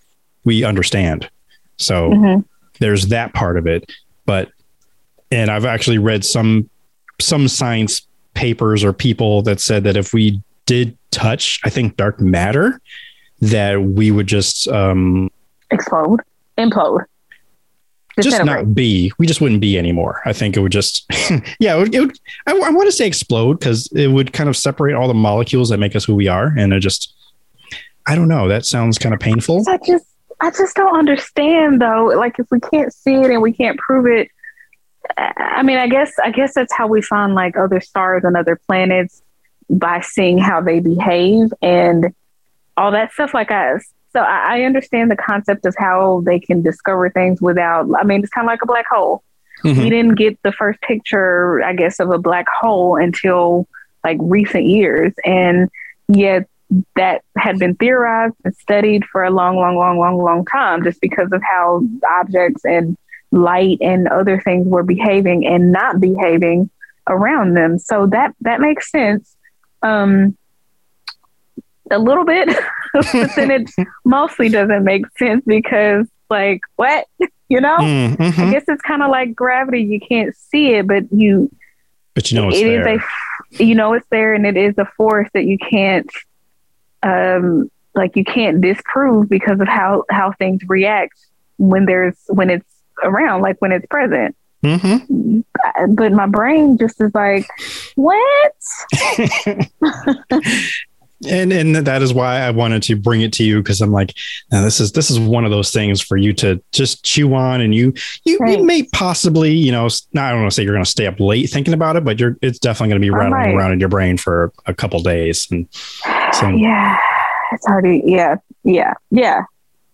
we understand. So Mhm. there's that part of it, but and I've actually read some some science papers or people that said that if we did touch, I think dark matter, that we would just um Explode, implode, just not be. We just wouldn't be anymore. I think it would just, yeah, it would. It would I, I want to say explode because it would kind of separate all the molecules that make us who we are, and it just, I don't know. That sounds kind of painful. I just, I just don't understand though. Like if we can't see it and we can't prove it, I I mean, I guess, I guess that's how we find like other stars and other planets by seeing how they behave and all that stuff. Like us. So I, I understand the concept of how they can discover things without. I mean, it's kind of like a black hole. we Mhm. didn't get the first picture, I guess, of a black hole until like recent years. And yet that had been theorized and studied for a long, long, long, long, long time just because of how objects and light and other things were behaving and not behaving around them. So that that makes sense. Um a little bit, but then it mostly doesn't make sense because like what? You know? Mm, I guess it's kind of like gravity. You can't see it, but you But you know it's it is there. a you know it's there, and it is a force that you can't um like you can't disprove because of how how things react when there's when it's around, like when it's present. Mhm. But my brain just is like, what? And and that is why I wanted to bring it to you because I'm like, now this is this is one of those things for you to just chew on, and you you, Right. you may possibly you know not I don't want to say you're going to stay up late thinking about it, but you're it's definitely going to be rattling around in your brain for a couple days, and so Yeah, it's already yeah yeah yeah.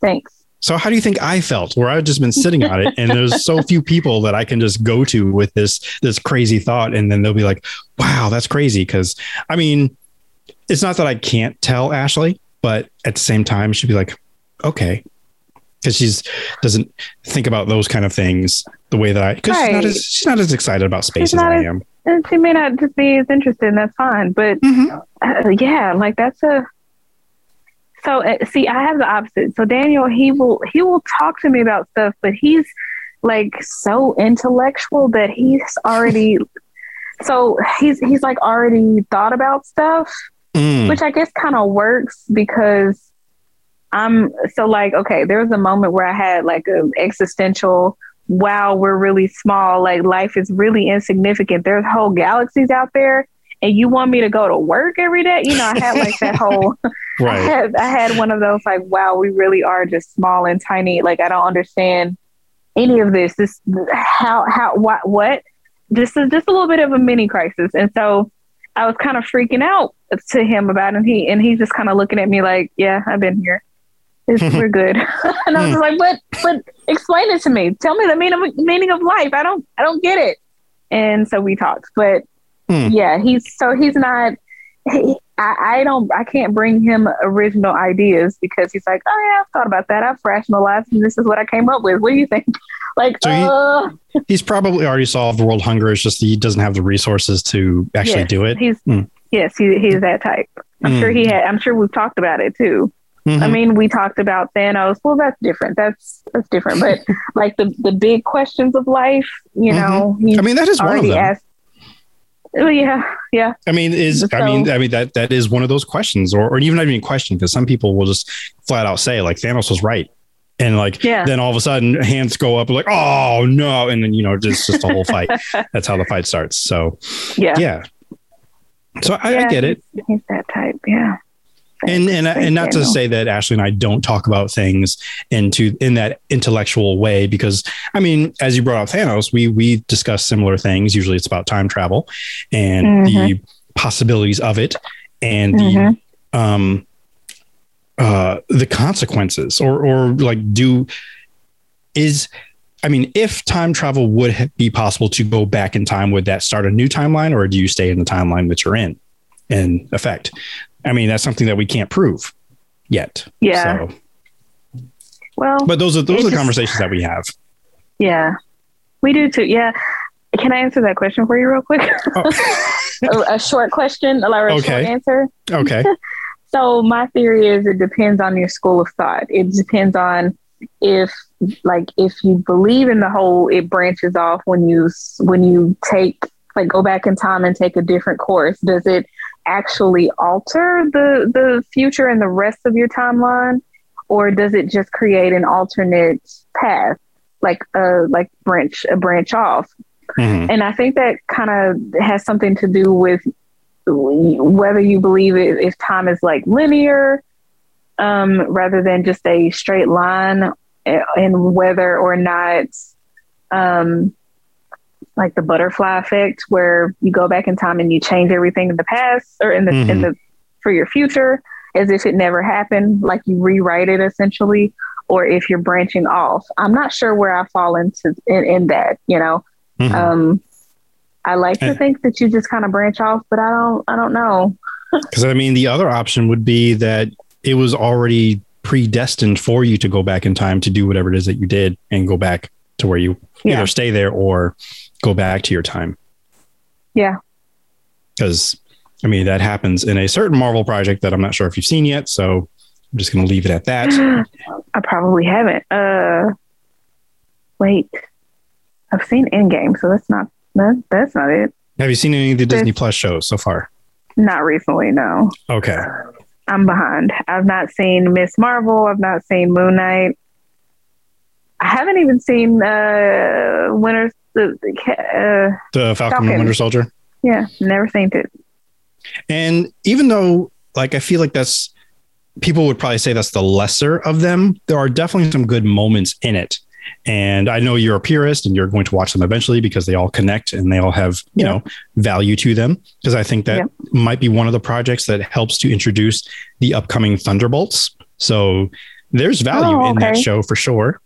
Thanks. So how do you think I felt where I've just been sitting on it and there's so few people that I can just go to with this this crazy thought and then they'll be like, "Wow, that's crazy." Cuz I mean, it's not that I can't tell Ashley, but at the same time she'd be like, "Okay." Cuz she's doesn't think about those kind of things the way that I cuz she's not Right. as she's not as excited about space She's as I as- am. And she may not just be as interested, and that's fine. But Mhm. uh, yeah, like that's a. So uh, see, I have the opposite. So Daniel, he will he will talk to me about stuff, but he's like so intellectual that he's already. so he's he's like already thought about stuff, Mm. which I guess kind of works because I'm so like okay. There was a moment where I had like an existential. Wow, we're really small. Like life is really insignificant. There's whole galaxies out there, and you want me to go to work every day? You know, I had like that whole. I Right. had I had one of those like, wow, we really are just small and tiny. Like I don't understand any of this. This how how what what. This is just a little bit of a mini crisis, and so I was kind of freaking out to him about it. And he and he's just kind of looking at me like, Yeah, I've been here. It's, we're good. and I was like, But but explain it to me. Tell me the meaning of meaning of life. I don't I don't get it. And so we talked. But Hmm. yeah, he's so he's not he, I, I don't I can't bring him original ideas because he's like, Oh yeah, I've thought about that. I've rationalized and this is what I came up with. What do you think? Like So he- uh He's probably already solved world hunger. It's just he doesn't have the resources to actually Yes, do it. He's Hmm. yes, he, he's that type. I'm Hmm. sure he had. I'm sure we've talked about it too. I Mhm. mean, we talked about Thanos. Well, that's different. That's that's different. But like the the big questions of life, you know, he's Mm-hmm. I mean, that is one of them. asked. Oh, yeah, yeah, I mean, is I mean, I mean that that is one of those questions, or or even not even question, because some people will just flat out say like Thanos was right, and like yeah. then all of a sudden hands go up like oh no, and then you know it's just a whole fight. That's how the fight starts. So yeah, yeah, so I, I get it, He's, he's that type. Yeah. And and and not to say that Ashley and I don't talk about things into in that intellectual way, because I mean, as you brought up Thanos, we we discuss similar things. Usually, it's about time travel and the possibilities of it, and the Mhm. um uh the consequences or or like do is i mean if time travel would be possible to go back in time would that start a new timeline or do you stay in the timeline that you're in in effect i mean that's something that we can't prove yet Yeah. so Well, but those are those are just- conversations that we have yeah, we do too. Yeah. Can I answer that question for you real quick? oh, a, a short question, or a Okay. short answer. okay So my theory is it depends on your school of thought. It depends on if like if you believe in the whole it branches off when you when you take like go back in time and take a different course does it actually alter the the future and the rest of your timeline or does it just create an alternate path like a like branch a branch off Mhm. and I think that kind of has something to do with whether you believe it, if time is like linear um, rather than just a straight line, eh, and whether or not um, like the butterfly effect, where you go back in time and you change everything in the past or in the in Mhm. the for your future as if it never happened, like you rewrite it essentially, or if you're branching off. I'm not sure where I fall into in, in that, you know. Mhm. Um, I like to think that you just kind of branch off, but I don't. I don't know. Because I mean, the other option would be that it was already predestined for you to go back in time to do whatever it is that you did and go back to where you Yeah. either stay there or go back to your time. Yeah. Because I mean, that happens in a certain Marvel project that I'm not sure if you've seen yet. So I'm just going to leave it at that. I probably haven't. Uh, wait, I've seen Endgame, so that's not that, that's not it. Have you seen any of the Disney Plus shows so far? Not recently, no. Okay. I'm behind. I've not seen Miss Marvel. I've not seen Moon Knight. I haven't even seen uh, Winter. The, the uh, The Falcon and Falcon. Winter Soldier. yeah, never seen it. And even though, like, I feel like that's people would probably say that's the lesser of them, there are definitely some good moments in it. And I know you're a purist and you're going to watch them eventually because they all connect and they all have, you Yeah. know, value to them. Because I think that Yeah. might be one of the projects that helps to introduce the upcoming Thunderbolts. So there's value Oh, in that show for sure.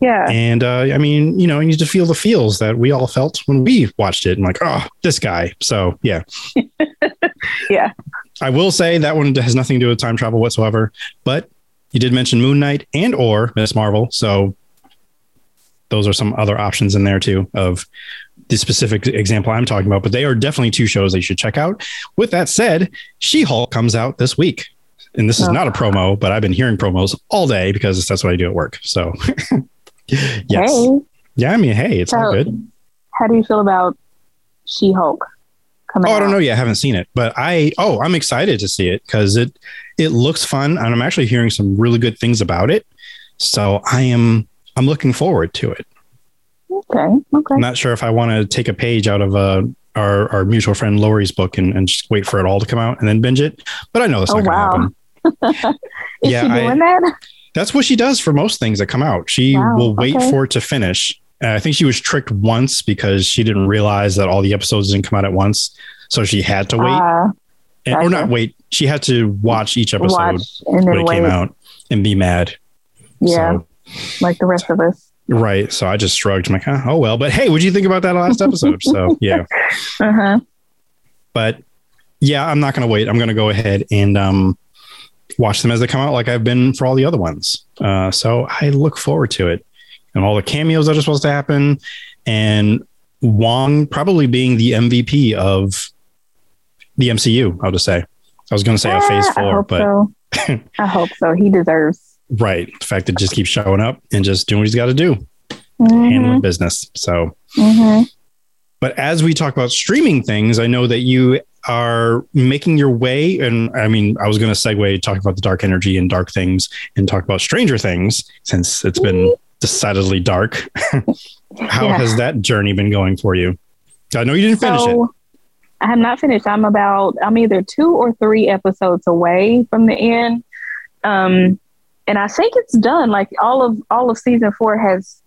Yeah, And uh, I mean, you know, you need to feel the feels that we all felt when we watched it and like, oh, this guy. So yeah. Yeah. I will say that one has nothing to do with time travel whatsoever. But you did mention Moon Knight and or Miss Marvel. So those are some other options in there too of the specific example I'm talking about. But they are definitely two shows that you should check out. With that said, She-Hulk comes out this week. And this is Oh. not a promo, but I've been hearing promos all day because that's what I do at work. So yes. Hey, Yeah, I mean, hey, it's all good. how do you feel about She Hulk coming Oh, I don't know yet. I haven't seen it, but I oh, I'm excited to see it because it it looks fun, and I'm actually hearing some really good things about it. So I am I'm looking forward to it. Okay, okay. I'm not sure if I want to take a page out of uh, our our mutual friend Lori's book and, and just wait for it all to come out and then binge it. But I know that's Oh, not going to wow. happen. Is yeah, she I- doing that? That's what she does for most things that come out. She Wow, will wait okay. for it to finish. And I think she was tricked once because she didn't realize that all the episodes didn't come out at once. so she had to wait, Uh, and, or not wait. She had to watch each episode watch and when it wait. came out and be mad. Yeah, So, like the rest of us. right. So I just shrugged. I'm like, "Huh, oh well. But hey, what'd you think about that last episode? so yeah. Uh huh. But yeah, I'm not going to wait. I'm going to go ahead and um, watch them as they come out, like I've been for all the other ones. Uh, so I look forward to it and all the cameos that are supposed to happen, and Wong probably being the MVP of the MCU. I'll just say. I was going to say a Phase Ah, I Four, but so. I hope so. He deserves. right, the fact that just keeps showing up and just doing what he's got to do, Mhm, handling business. So mhm. But as we talk about streaming things, I know that you are making your way. And I mean, I was going to segue talk about the dark energy and dark things and talk about Stranger Things since it's been decidedly dark. How Yeah. has that journey been going for you? I know you didn't finish it. I have not finished. I'm about I'm either two or three episodes away from the end. Um and I think it's done. Like all of all of season four has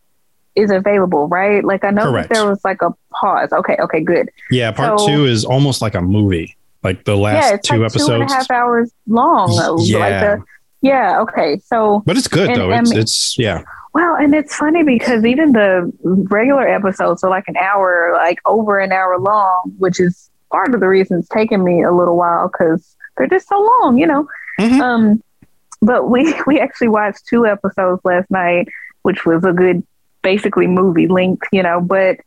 is available, right? Like I know that there was like a pause. Okay, okay, good. Yeah, part so- two is almost like a movie. Like the last yeah, it's two like episodes. a half hours long. Like yeah, the, yeah, okay. So but it's good and- though. and- It's it's yeah, Well, and it's funny because even the regular episodes are like an hour, like over an hour long, which is part of the reason it's taken me a little while because they're just so long, you know. Mhm. Um, but we we actually watched two episodes last night, which was a good, basically movie length, you know. But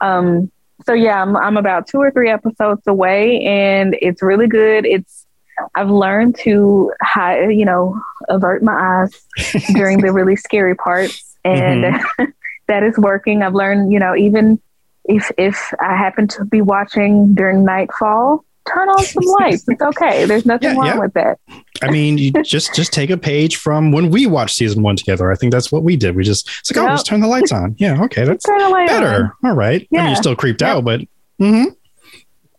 um, so yeah, I'm I'm about two or three episodes away, and it's really good. It's I've learned to hide, you know, avert my eyes during the really scary parts and that is working i've learned you know even if if i happen to be watching during nightfall turn on some lights it's okay there's nothing Yeah, wrong yeah. with it. I mean, you just just take a page from when we watched season one together. I think that's what we did. We just it's like, oh, Yep. just turn the lights on. Yeah, okay, that's light on. better. All right. I mean, Yeah. you're still creeped Yep. out, but mm-hmm.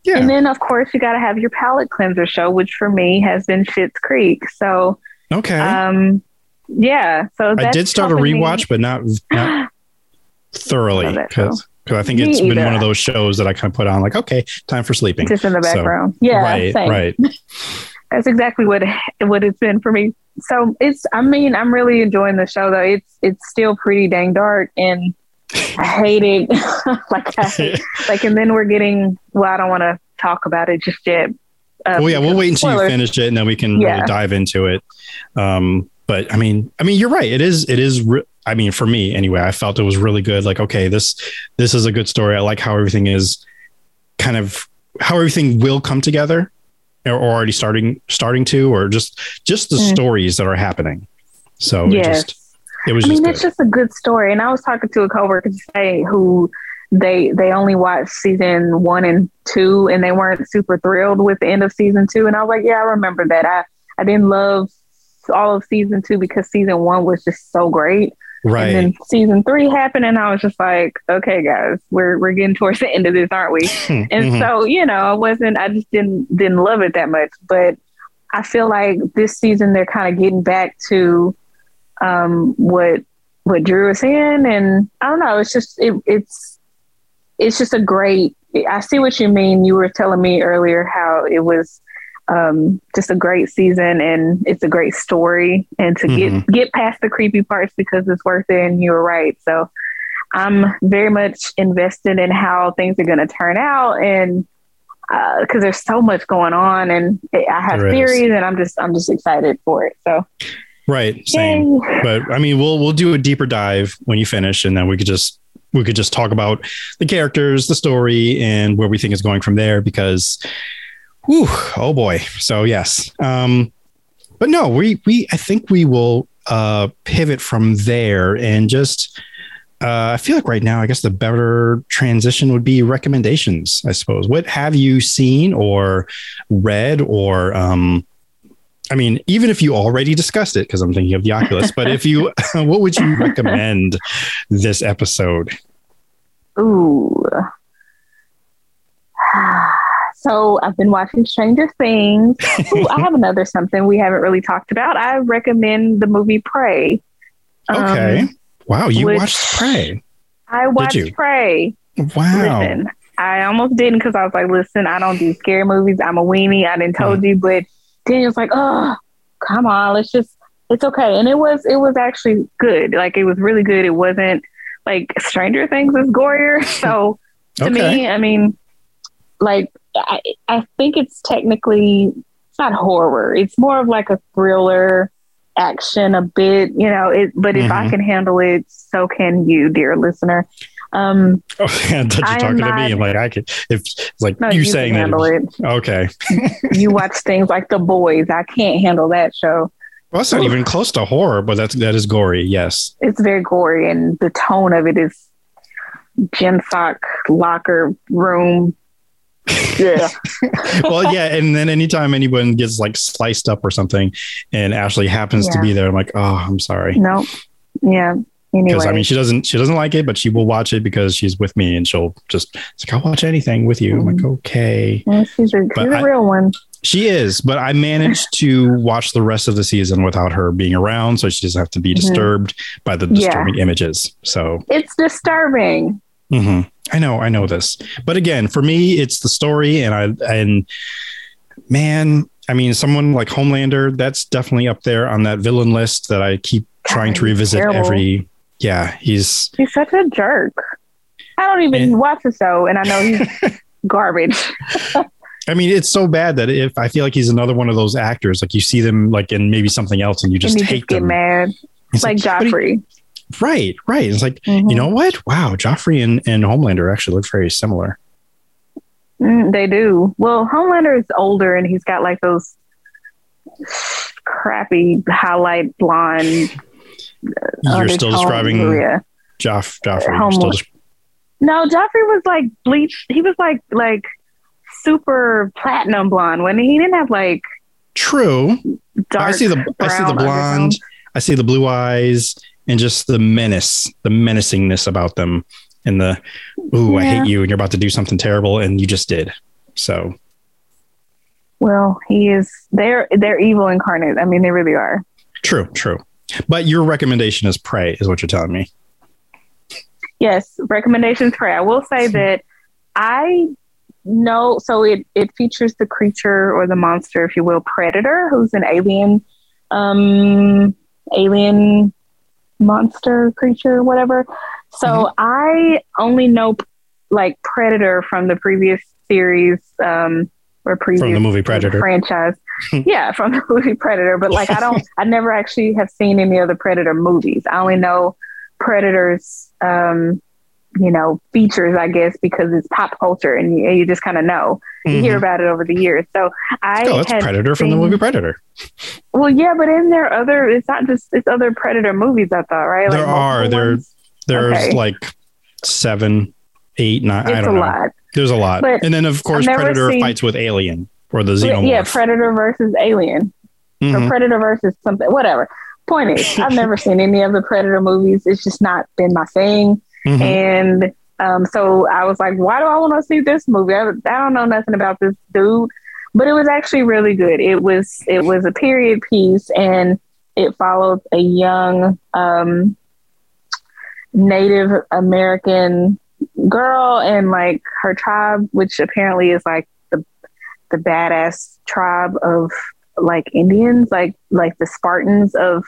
yeah, and then of course you got to have your palate cleanser show which for me has been Schitt's creek so okay. um yeah so I did start a helping me- rewatch, but not not thoroughly show. Because I think Me it's been one of those shows that I kind of put on like, okay, time for sleeping. just in the So, background yeah right, same. right. that's exactly what what it's been for me. So it's I mean I'm really enjoying the show though. It's it's still pretty dang dark and I hate it. like I, like and then we're getting well I don't want to talk about it just yet. Uh, well, yeah, we'll wait until you finish it, and then we can Yeah. really dive into it. Um, but I mean, I mean, you're right. It is. It is. Re- I mean, for me anyway, I felt it was really good. Like, okay, this this is a good story. I like how everything is kind of how everything will come together, or, already starting starting to, or just just the Mm. stories that are happening. So it Yes. just it was I mean, just it's just a good story. And I was talking to a coworker today who they they only watched season one and two, and they weren't super thrilled with the end of season two. And I was like, yeah, I remember that. I I didn't love all of season two because season one was just so great. Right. And then season three happened, and I was just like, okay, guys, we're we're getting towards the end of this, aren't we? And Mhm. so, you know, I wasn't, I just didn't didn't love it that much. But I feel like this season they're kind of getting back to um, what what Drew us in, and I don't know. It's just it, it's it's just a great. I see what you mean. You were telling me earlier how it was um, just a great season, and it's a great story, and to Mhm. get get past the creepy parts because it's worth it. And you were right. So I'm very much invested in how things are going to turn out, and because there's so much going on, and I have There is. theories, and I'm just I'm just excited for it. So right. Same. yay. but I mean, we'll we'll do a deeper dive when you finish, and then we could just we could just talk about the characters, the story, and where we think it's going from there. Because, whew, oh boy. So yes, um, but no, we we I think we will uh, pivot from there and just. Uh, I feel like right now, I guess the better transition would be recommendations. I suppose. What have you seen or read or um, I mean, even if you already discussed it, because I'm thinking of the Oculus, but if you, what would you recommend this episode? Ooh. So I've been watching Stranger Things. Ooh, I have another something we haven't really talked about. I recommend the movie Prey. Um, Okay. wow. You watched Prey. I watched? Prey. Wow. Listen, I almost didn't because I was like, listen, I don't do scary movies. I'm a weenie. I didn't told you, but Daniel's like, oh, come on, let's just. It's okay, and it was it was actually good. Like it was really good. It wasn't like Stranger Things is gorier. So to Okay. me, I mean, like I I think it's technically it's not horror. It's more of like a thriller action a bit, you know, it but if I Mhm. can handle it, so can you, dear listener. Um Oh, I thought I you're am talking to me. I'm like, I could, if like no, you you, saying that. handle it. Okay. You watch things like The Boys. I can't handle that show. Well, that's not even close to horror, but that's, that is gory. Yes. It's very gory and the tone of it is gym sock locker room. Yeah. well, yeah. And then anytime anyone gets like sliced up or something and Ashley happens to be there, I'm like, oh, I'm sorry. no. Yeah. Anyway. Because I mean, she doesn't, she doesn't like it, but she will watch it because she's with me and she'll just, it's like, I'll watch anything with you. I'm like, okay. Yeah, she's a, she's a I- real one. She is, but I managed to watch the rest of the season without her being around. So she doesn't have to be Mhm. disturbed by the Yeah. disturbing images. So It's disturbing. hmm I know, I know this, but again, for me, it's the story, and I and man, I mean, someone like Homelander, that's definitely up there on that villain list that I keep trying to revisit terrible. every. Yeah, he's He's such a jerk. I don't even And- watch the show, and I know he's garbage. I mean, it's so bad that if I feel like he's another one of those actors, like you see them like in maybe something else, and you just and hate just get them. mad, It's like he- Joffrey. Right, right. It's like Mhm. you know what? Wow, Joffrey and, and Homelander actually look very similar. Mm, they do. Well, Homelander is older, and he's got like those crappy highlight blonde. You're still undertones. describing Yeah. Joff Joffrey. You're Home- still des- No, Joffrey was like bleached. He was like like super platinum blonde when he? he didn't have like True. dark. I see the I see the blonde. I see the blue eyes and just the menace, the menacingness about them, and the ooh, I hate you, and you're about to do something terrible, and you just did. So Well, he is. They're they're evil incarnate. I mean, they really are. true, true. But your recommendation is Prey, is what you're telling me. Yes, recommendations for. I will say that I know. So it it features the creature or the monster, if you will, predator, who's an alien, um, alien monster creature, whatever. So Mhm. I only know like predator from the previous series, um, or previous From the movie Predator. franchise. yeah, from the movie Predator. But like, I don't, I never actually have seen any other Predator movies. I only know Predator's, um, you know, features, I guess, because it's pop culture and you, you just kind of know. You hear Mhm. about it over the years. So I Oh, that's had Predator from the movie Predator. Well, yeah, but in there other, it's not just it's other Predator movies. I thought, right? There are. There- There's Okay. like seven, eight, nine. I It's a don't know. lot. There's a lot. But and then of course Predator seen- fights with Alien or the Xenomorph. Yeah, Predator versus Alien. or Mhm. Predator versus something, whatever. Point is, I've never seen any of the Predator movies. It's just not been my thing. Mhm. And um, so I was like, why do I want to see this movie? I, I don't know nothing about this dude, but it was actually really good. It was it was a period piece, and it followed a young um, Native American girl and like her tribe, which apparently is like the the badass tribe of like Indians, like like the Spartans of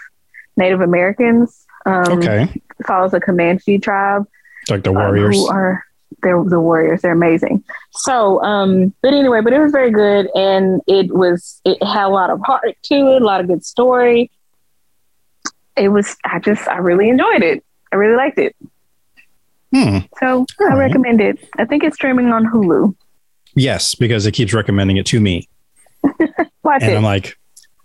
Native Americans. Um, okay. Follows a Comanche tribe Like the uh, Warriors. who are they're the warriors. They're amazing. So, um, but anyway, but it was very good, and it was it had a lot of heart to it, a lot of good story. It was. I just I really enjoyed it. I really liked it. Hmm. So All I right. recommend it. I think it's streaming on Hulu. Yes, because it keeps recommending it to me, Watch and it. I'm like,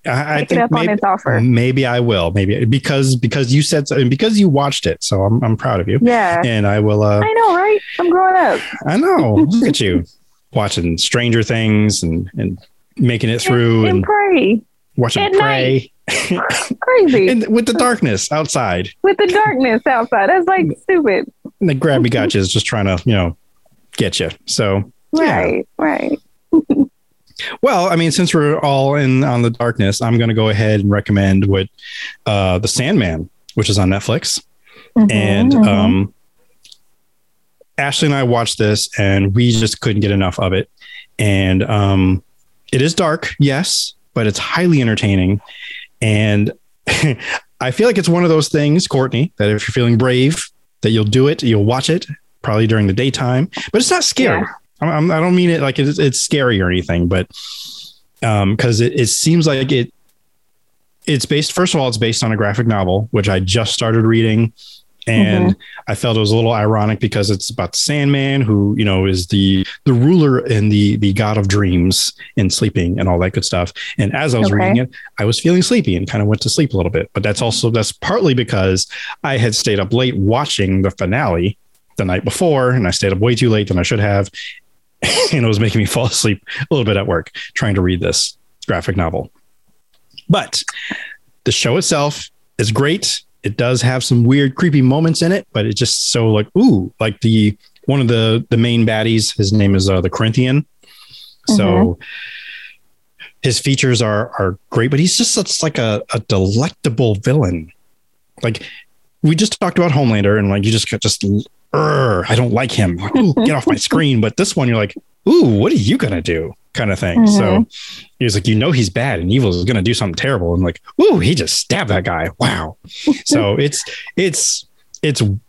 I, I think maybe, its offer. maybe I will. Maybe because because you said so, and because you watched it, so I'm I'm proud of you, Yeah, and I will. uh I know, right? I'm growing up. I know. Look at you watching Stranger Things and and making it through and and Prey. watching at Prey Crazy and with the darkness outside. with the darkness outside. That's like stupid. And the grabby gotcha is just trying to you know get you. So Yeah. Right, right. Well, I mean, since we're all in on the darkness, I'm going to go ahead and recommend what uh, the Sandman, which is on Netflix, Mhm, and mhm. um, Ashley and I watched this and we just couldn't get enough of it. And um, it is dark, yes, but it's highly entertaining. And I feel like it's one of those things, Kortney, that if you're feeling brave, that you'll do it, you'll watch it probably during the daytime, but it's not scary. Yeah. I'm, I don't mean it like it's, it's scary or anything, but um, because it, it seems like it, it's based. First of all, it's based on a graphic novel, which I just started reading, and I felt it was a little ironic because it's about the Sandman, who you know is the the ruler and the the god of dreams and sleeping and all that good stuff. And as I was Okay. reading it, I was feeling sleepy and kind of went to sleep a little bit. But that's also that's partly because I had stayed up late watching the finale the night before, and I stayed up way too late than I should have, and it was making me fall asleep a little bit at work trying to read this graphic novel. But the show itself is great. It does have some weird, creepy moments in it, but it's just so like, ooh, like the one of the the main baddies. His name is uh, the Corinthian. So his features are are great, but he's just such like a, a delectable villain. Like we just talked about Homelander, and like you just just, "Urgh, I don't like him. Like, get off my screen. But this one, you're like, ooh, what are you gonna do? Kind of thing. So mm-hmm. he's like, you know, he's bad and evil is gonna do something terrible, and like, ooh, he just stabbed that guy. Wow. so it's it's it's I'm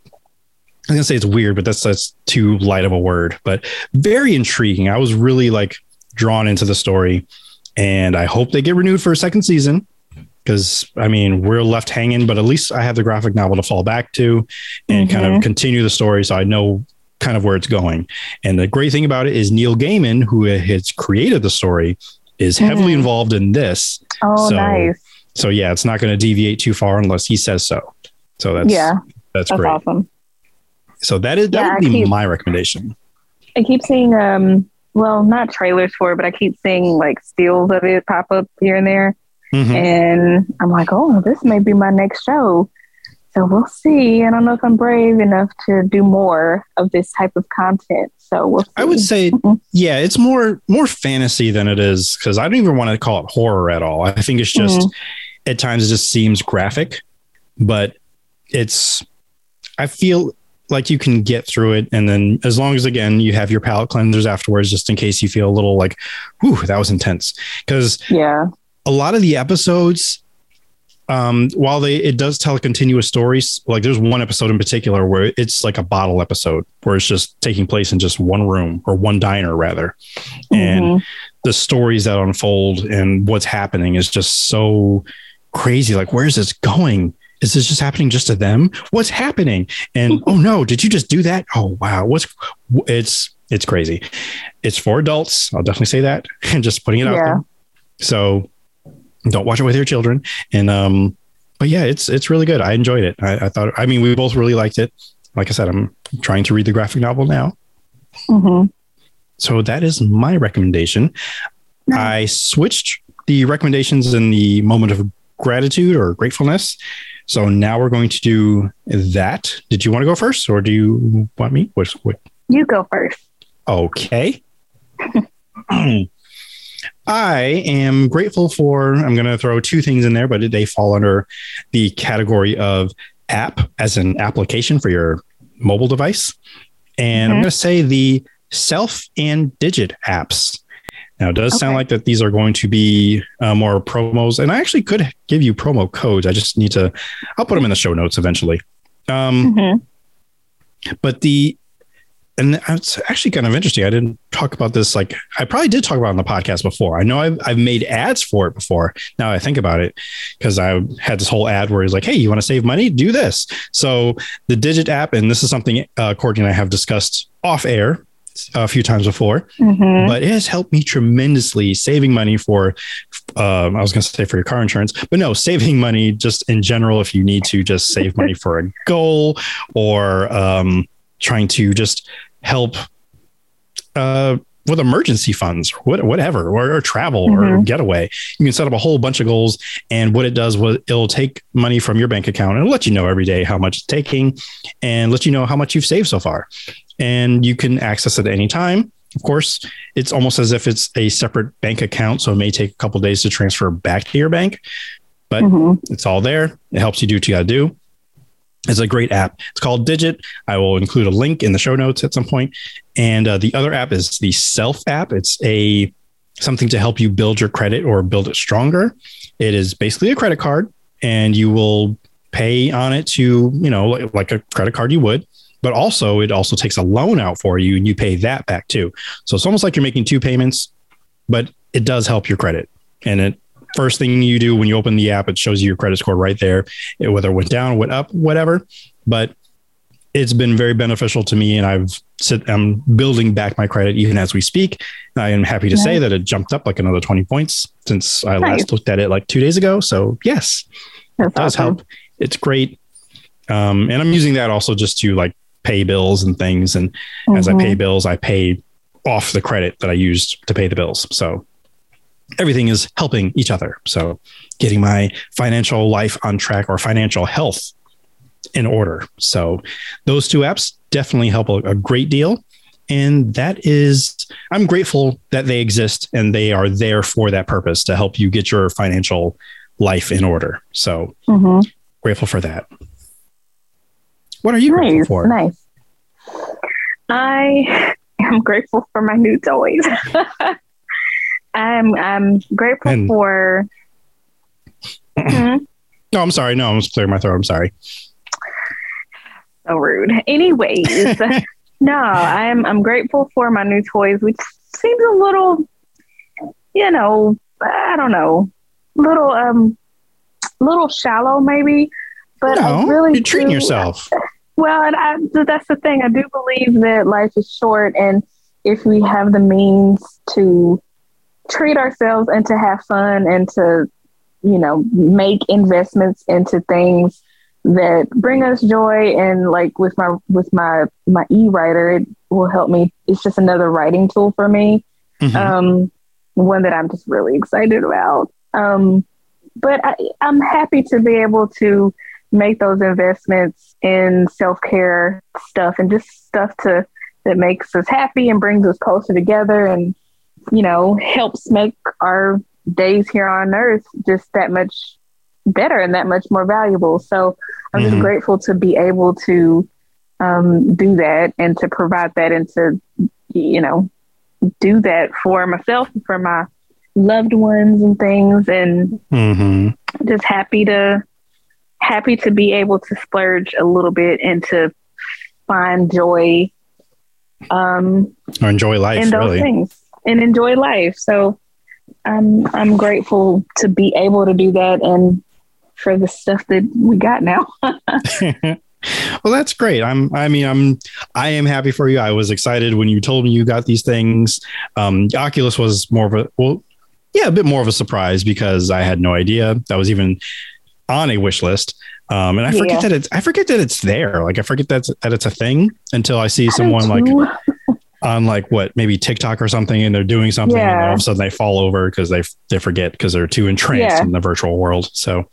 gonna say it's weird, but that's that's too light of a word. But very intriguing. I was really like drawn into the story, and I hope they get renewed for a second season. Because I mean, we're left hanging, but at least I have the graphic novel to fall back to, and kind of Mhm. continue the story, so I know kind of where it's going. And the great thing about it is Neil Gaiman, who has created the story, is heavily Mhm. involved in this. Oh, So, nice. So yeah, it's not going to deviate too far unless he says so. So that's yeah, that's, that's great. awesome. So that is that Yeah, would be keep- my recommendation. I keep seeing, um, well, not trailers for it, but I keep seeing like stills of it pop up here and there. Mhm. And I'm like, oh, this may be my next show. So we'll see. I don't know if I'm brave enough to do more of this type of content. So we'll see. I would say, Mhm. yeah, it's more more fantasy than it is because I don't even want to call it horror at all. I think it's just Mm-hmm. at times it just seems graphic, but it's I feel like you can get through it, and then as long as again you have your palate cleansers afterwards, just in case you feel a little like, whew, that was intense. Because yeah. A lot of the episodes um while they it does tell a continuous stories like there's one episode in particular where it's like a bottle episode where it's just taking place in just one room or one diner rather. And Mhm. the stories that unfold and what's happening is just so crazy. Like where's this going? Is this just happening just to them? What's happening? And oh no did you just do that? Oh wow. What's it's it's crazy. It's for adults. I'll definitely say that. And just putting it out there. So don't watch it with your children and um but yeah it's it's really good i enjoyed it i, I thought i mean we both really liked it like i said i'm trying to read the graphic novel now Mhm. so that is my recommendation. Nice. I switched the recommendations in the moment of gratitude or gratefulness. So now we're going to do that. Did you want to go first or do you want me? What, what? You go first. Okay. I am grateful for, I'm going to throw two things in there, but they fall under the category of app as an application for your mobile device. And I'm Mhm. going to say the self and digit apps. Now, it does sound like that these are going to be uh, more promos, and I actually could give you promo codes. I just need to, I'll put them in the show notes eventually. Um, Mhm. but the and it's actually kind of interesting. I didn't talk about this. Like I probably did talk about it on the podcast before. I know I've I've made ads for it before. Now I think about it, because I had this whole ad where he's like, "Hey, you want to save money? Do this." So the Digit app, and this is something uh, Kortney and I have discussed off air a few times before, Mhm. but it has helped me tremendously saving money for um, i was going to say for your car insurance but no saving money just in general if you need to just save money for a goal or um, trying to just help uh, with emergency funds what, whatever or, or travel or Mhm. getaway you can set up a whole bunch of goals and what it does was it'll take money from your bank account and let you know every day how much it's taking and let you know how much you've saved so far and you can access it at any time of course, it's almost as if it's a separate bank account. So it may take a couple days to transfer back to your bank. but- Mhm. It's all there. It helps you do what you got to do. It's a great app. It's called Digit. I will include a link in the show notes at some point. And uh, the other app is the Self app. It's a something to help you build your credit or build it stronger. It is basically a credit card, and you will pay on it to you know like, like a credit card you would. But also, it also takes a loan out for you, and you pay that back too. So it's almost like you're making two payments, but it does help your credit. And it first thing you do when you open the app, it shows you your credit score right there, it, whether it went down, went up, whatever. But it's been very beneficial to me, and I've sit, I'm building back my credit even as we speak. I am happy to nice. say that it jumped up like another 20 points since I nice. last looked at it like two days ago. So yes, That's it does awesome. help. It's great. Um, and I'm using that also just to like pay bills and things. And mm-hmm. as I pay mm-hmm. bills, I pay off the credit that I used to pay the bills. So everything is helping each other. So getting my financial life on track or financial health in order. So those two apps definitely help a, a great deal. And that is, I'm grateful that they exist and they are there for that purpose to help you get your financial life in order. So mm-hmm. grateful for that. What are you nice, grateful for? Nice. I am grateful for my new toys. I'm I'm grateful and, for. hmm? No, I'm sorry. No, I'm just clearing my throat. I'm sorry. So rude. Anyways, no, I'm I'm grateful for my new toys, which seems a little, you know, I don't know, little um, little shallow maybe, but no, I really you're treating do, yourself. Well, and I, that's the thing. I do believe that life is short, and if we have the means to treat ourselves and to have fun and to, you know, make investments into things that bring us joy. And like with my with my my e-writer it will help me. It's just another writing tool for me mm-hmm. um one that i'm just really excited about. Um but I, i'm happy to be able to make those investments in self-care stuff and just stuff to that makes us happy and brings us closer together and you know helps make our days here on earth just that much better and that much more valuable so i'm mm-hmm. just grateful to be able to um, do that and to provide that and to you know do that for myself and for my loved ones and things and mm-hmm. just happy to happy to be able to splurge a little bit and to find joy um or enjoy life in those really. things and enjoy life. So i'm i'm grateful to be able to do that and for the stuff that we got now. Well that's great. I'm i mean i'm i am happy for you. I was excited when you told me you got these things. Um oculus was more of a well yeah a bit more of a surprise because i had no idea. That was even on a wish list. Um, and I forget yeah. that it's I forget that it's there. Like I forget that's that it's a thing until I see someone like on like what maybe TikTok or something, and they're doing something, yeah. and all of a sudden they fall over because they they forget because they're too entranced yeah. in the virtual world. So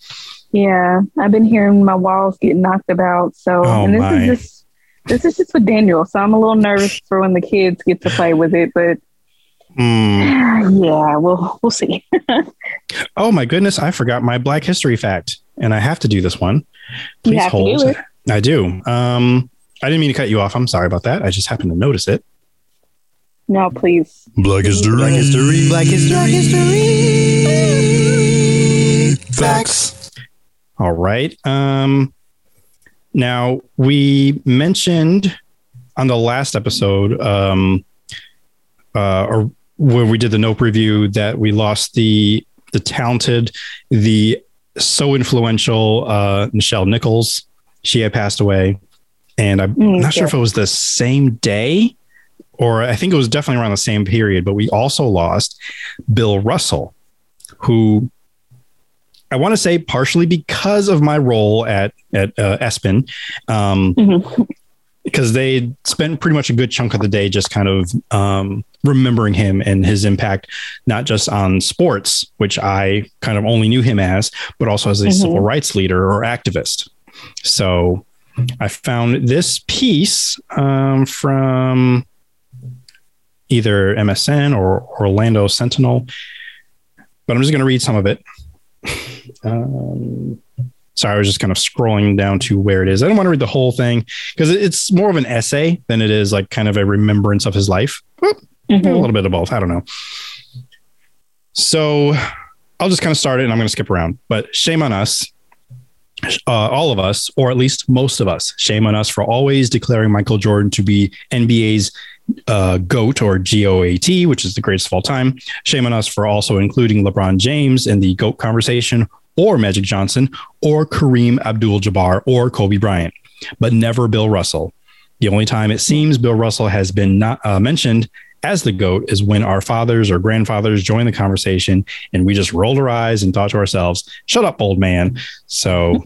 yeah, I've been hearing my walls get knocked about. So oh, and this my. is just this is just with Daniel. So I'm a little nervous for when the kids get to play with it, but Mm. Yeah, we'll we'll see. oh my goodness, I forgot my Black History fact, and I have to do this one. Please hold. Do it. I do. Um, I didn't mean to cut you off. I'm sorry about that. I just happened to notice it. No, please. Black History. Black History. Black History. Black History. Facts. All right. Um, now we mentioned on the last episode, um, uh, or where we did the Nope review that we lost the the talented, the so influential uh, Nichelle Nichols. She had passed away, and I'm mm, not sure if it was the same day or I think it was definitely around the same period. But we also lost Bill Russell, who I want to say partially because of my role at at uh, ESPN. Um, mm-hmm because they spent pretty much a good chunk of the day just kind of um, remembering him and his impact, not just on sports, which I kind of only knew him as, but also as a mm-hmm. civil rights leader or activist. So I found this piece um, from either MSN or Orlando Sentinel, but I'm just going to read some of it. Um, So I was just kind of scrolling down to where it is. I don't want to read the whole thing because it's more of an essay than it is like kind of a remembrance of his life. Mhm. a little bit of both. I don't know. So I'll just kind of start it and I'm going to skip around. But shame on us, uh, all of us, or at least most of us. Shame on us for always declaring Michael Jordan to be NBA's uh, GOAT or GOAT, which is the greatest of all time. Shame on us for also including LeBron James in the GOAT conversation, or Magic Johnson, or Kareem Abdul Jabbar, or Kobe Bryant, but never Bill Russell. The only time it seems Bill Russell has been not uh, mentioned as the GOAT is when our fathers or grandfathers joined the conversation and we just rolled our eyes and thought to ourselves, shut up, old man. So,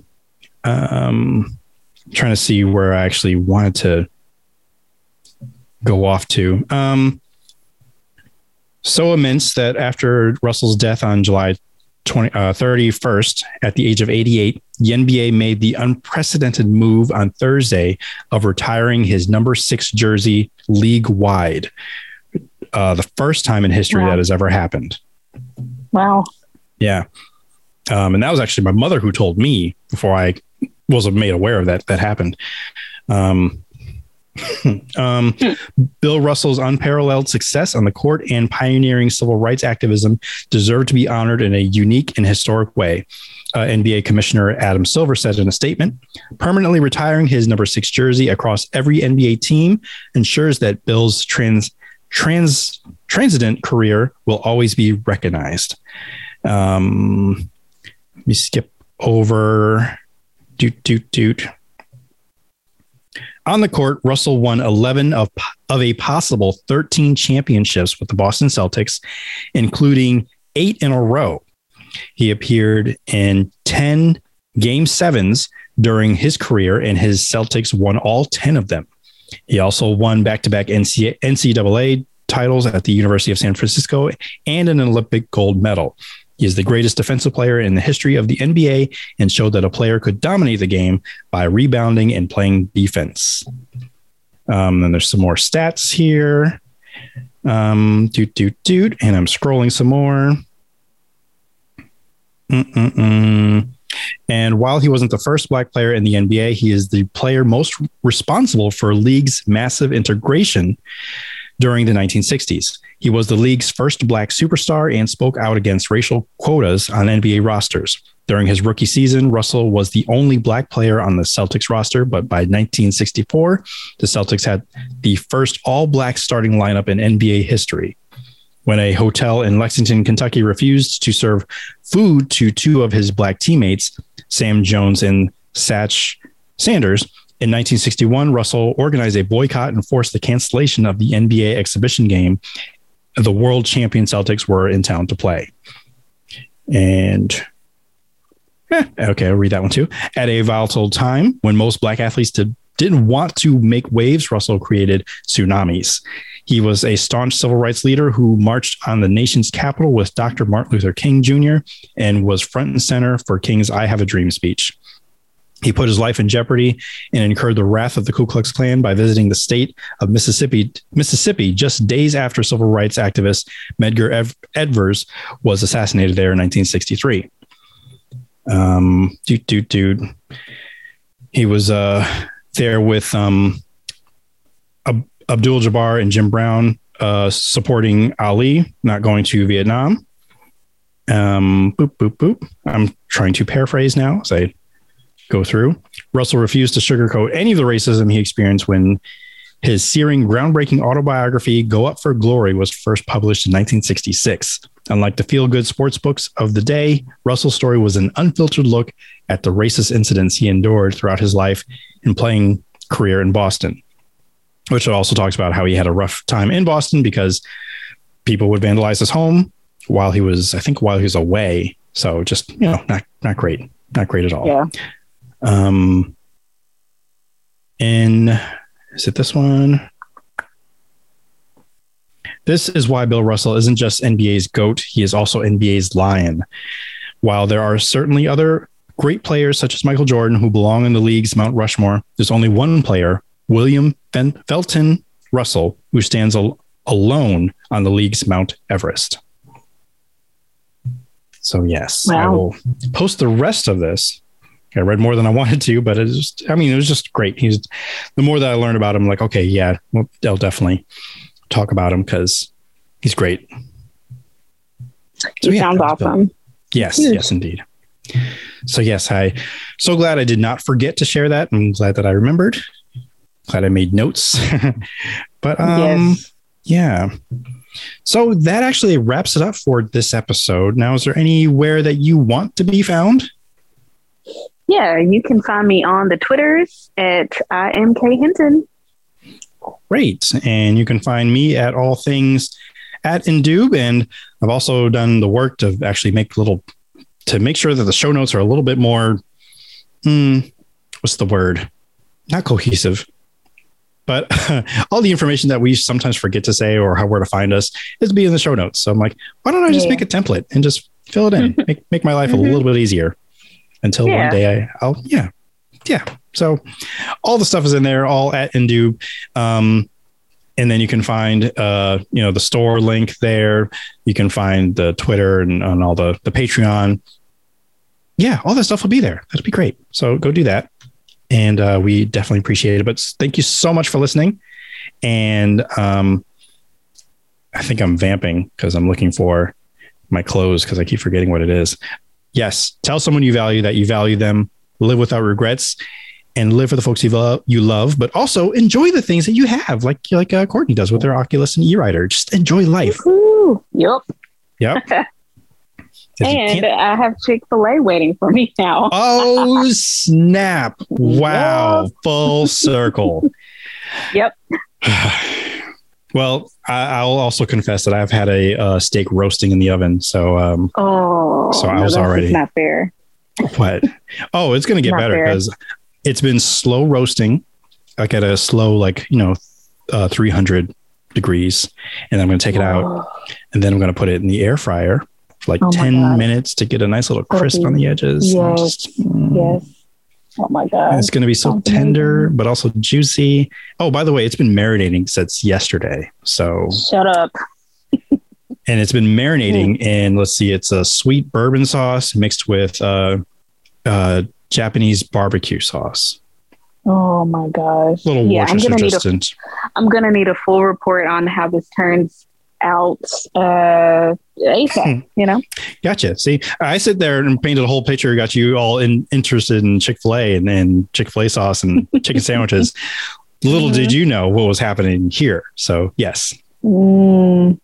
um, trying to see where I actually wanted to go off to. Um, so immense that after Russell's death on July 20, uh, 31st, at the age of 88, the NBA made the unprecedented move on Thursday of retiring his number six jersey league wide. Uh, the first time in history Wow. that has ever happened. Wow. Yeah. Um, and that was actually my mother who told me before I was made aware of that that happened. Um, um, Bill Russell's unparalleled success on the court and pioneering civil rights activism deserve to be honored in a unique and historic way. Uh, NBA Commissioner Adam Silver said in a statement, permanently retiring his number six jersey across every NBA team ensures that Bill's trans trans transcendent career will always be recognized. Um, let me skip over. Doot doot doot. On the court, Russell won 11 of, of a possible 13 championships with the Boston Celtics, including eight in a row. He appeared in 10 game sevens during his career, and his Celtics won all 10 of them. He also won back to back NCAA titles at the University of San Francisco and an Olympic gold medal. He is the greatest defensive player in the history of the NBA and showed that a player could dominate the game by rebounding and playing defense. Um, then there's some more stats here. Um, doot, doot, doot. And I'm scrolling some more. Mm-mm-mm. And while he wasn't the first black player in the NBA, he is the player most responsible for league's massive integration during the 1960s. He was the league's first black superstar and spoke out against racial quotas on NBA rosters. During his rookie season, Russell was the only black player on the Celtics roster, but by 1964, the Celtics had the first all black starting lineup in NBA history. When a hotel in Lexington, Kentucky refused to serve food to two of his black teammates, Sam Jones and Satch Sanders, in 1961, Russell organized a boycott and forced the cancellation of the NBA exhibition game the world champion Celtics were in town to play. And eh, okay, I'll read that one too. At a volatile time when most black athletes did, didn't want to make waves, Russell created tsunamis. He was a staunch civil rights leader who marched on the nation's capital with Dr. Martin Luther King Jr. and was front and center for King's I Have a Dream speech. He put his life in jeopardy and incurred the wrath of the Ku Klux Klan by visiting the state of Mississippi, Mississippi just days after civil rights activist Medgar Ev- Evers was assassinated there in 1963. Um, dude, dude, dude. He was uh, there with um, Ab- Abdul Jabbar and Jim Brown uh, supporting Ali, not going to Vietnam. Um, boop, boop, boop. I'm trying to paraphrase now I go through. Russell refused to sugarcoat any of the racism he experienced when his searing, groundbreaking autobiography, Go Up for Glory, was first published in 1966. Unlike the feel good sports books of the day, Russell's story was an unfiltered look at the racist incidents he endured throughout his life and playing career in Boston, which also talks about how he had a rough time in Boston because people would vandalize his home while he was, I think, while he was away. So just, you know, not, not great, not great at all. Yeah. Um, in is it this one? This is why Bill Russell isn't just NBA's GOAT, he is also NBA's lion. While there are certainly other great players such as Michael Jordan who belong in the league's Mount Rushmore, there's only one player, William Felton Russell, who stands al- alone on the league's Mount Everest. So, yes, I will post the rest of this I read more than I wanted to, but it just, I mean, it was just great. He's the more that I learned about him, like, okay, yeah, well, I'll definitely talk about him because he's great. He yeah, sounds was Bill. awesome. Yes, Huge. yes, indeed. So yes, I so glad I did not forget to share that. I'm glad that I remembered. Glad I made notes. but um yes. yeah. So that actually wraps it up for this episode. Now, is there anywhere that you want to be found? Yeah, you can find me on the Twitters at I am K Hinton. Great. And you can find me at all things at Indoob. And I've also done the work to actually make little to make sure that the show notes are a little bit more hmm, what's the word? Not cohesive. But all the information that we sometimes forget to say or how where to find us is to be in the show notes. So I'm like, why don't I just Yeah. make a template and just fill it in, make make my life a Mhm. little bit easier until Yeah. one day I, I'll yeah yeah. So all the stuff is in there, all at Indoob. Um, and then you can find uh, you know the store link there. You can find the Twitter and, and all the the Patreon. Yeah, all that stuff will be there. That'd be great. So go do that, and uh, we definitely appreciate it. But thank you so much for listening. And um, I think I'm vamping because I'm looking for my clothes because I keep forgetting what it is. Yes, tell someone you value that you value them. Live without regrets and live for the folks you love, you love, but also enjoy the things that you have, like like uh, Kortney does with her Oculus and e-writer. Just enjoy life. Yep. Yep. And I have Chick fil A waiting for me now. oh snap! Wow, full circle. Yep. well, I, I'll also confess that I've had a uh, steak roasting in the oven. So, um, Oh, So I no, was already- not fair. what? Oh, it's going to get Not better because it's been slow roasting, like at a slow, like you know, uh, 300 degrees, and I'm going to take it out, Oh, and then I'm going to put it in the air fryer for like Oh 10 minutes to get a nice little crisp on the edges. yes, Just, mm, Yes. Oh my God. It's going to be so Sounds tender, but also juicy. Oh, by the way, it's been marinating since yesterday. So, Shut up. and it's been marinating in, let's see, it's a sweet bourbon sauce mixed with uh, uh, Japanese barbecue sauce. Oh my gosh. little yeah, I'm gonna need a. I'm gonna need a full report on how this turns out uh ASAP, you know? Gotcha. See, I sit there and painted a whole picture, got you all in, interested in Chick fil A and, and Chick fil A sauce and chicken sandwiches. Little did you know what was happening here. So, yes. Mm,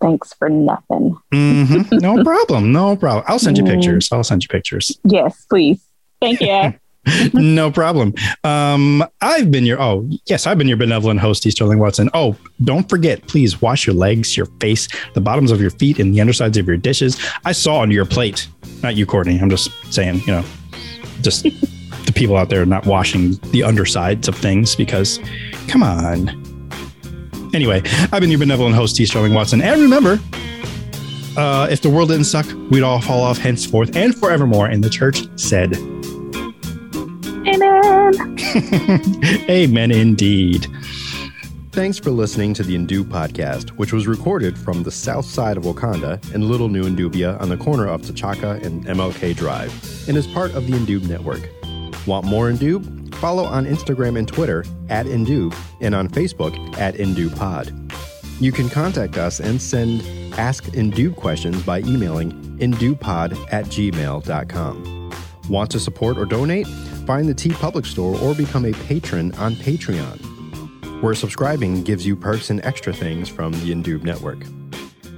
thanks for nothing. Mhm. No problem. No problem. I'll send you Mm. pictures. I'll send you pictures. Yes, please. Thank you. no problem. Um, I've been your oh yes, I've been your benevolent host, E. Sterling Watson. Oh, don't forget, please wash your legs, your face, the bottoms of your feet, and the undersides of your dishes. I saw under your plate. Not you, Kortney. I'm just saying, you know, just the people out there not washing the undersides of things because come on. Anyway, I've been your benevolent host, T. Sterling Watson. And remember, uh, if the world didn't suck, we'd all fall off henceforth and forevermore. And the church said, Amen. Amen indeed. Thanks for listening to the Indoob podcast, which was recorded from the south side of Wakanda in Little New Indoobia on the corner of T'Chaka and MLK Drive, and is part of the Indoob network. Want more Indoob? Follow on Instagram and Twitter at Indoob and on Facebook at IndoobPod. You can contact us and send Ask Indoob questions by emailing indoobpod at gmail.com. Want to support or donate? Find the TeePublic Store or become a patron on Patreon where subscribing gives you perks and extra things from the Indoob network.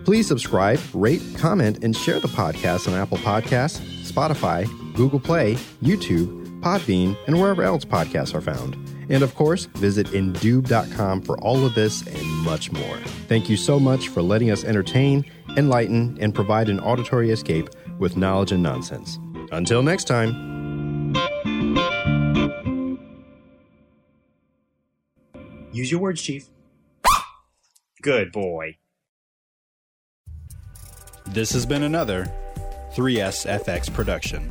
Please subscribe, rate, comment, and share the podcast on Apple Podcasts, Spotify, Google Play, YouTube, Podbean, and wherever else podcasts are found. And of course, visit Indoob.com for all of this and much more. Thank you so much for letting us entertain, enlighten, and provide an auditory escape with knowledge and nonsense. Until next time. Use your words, Chief. Good boy. This has been another 3SFX production.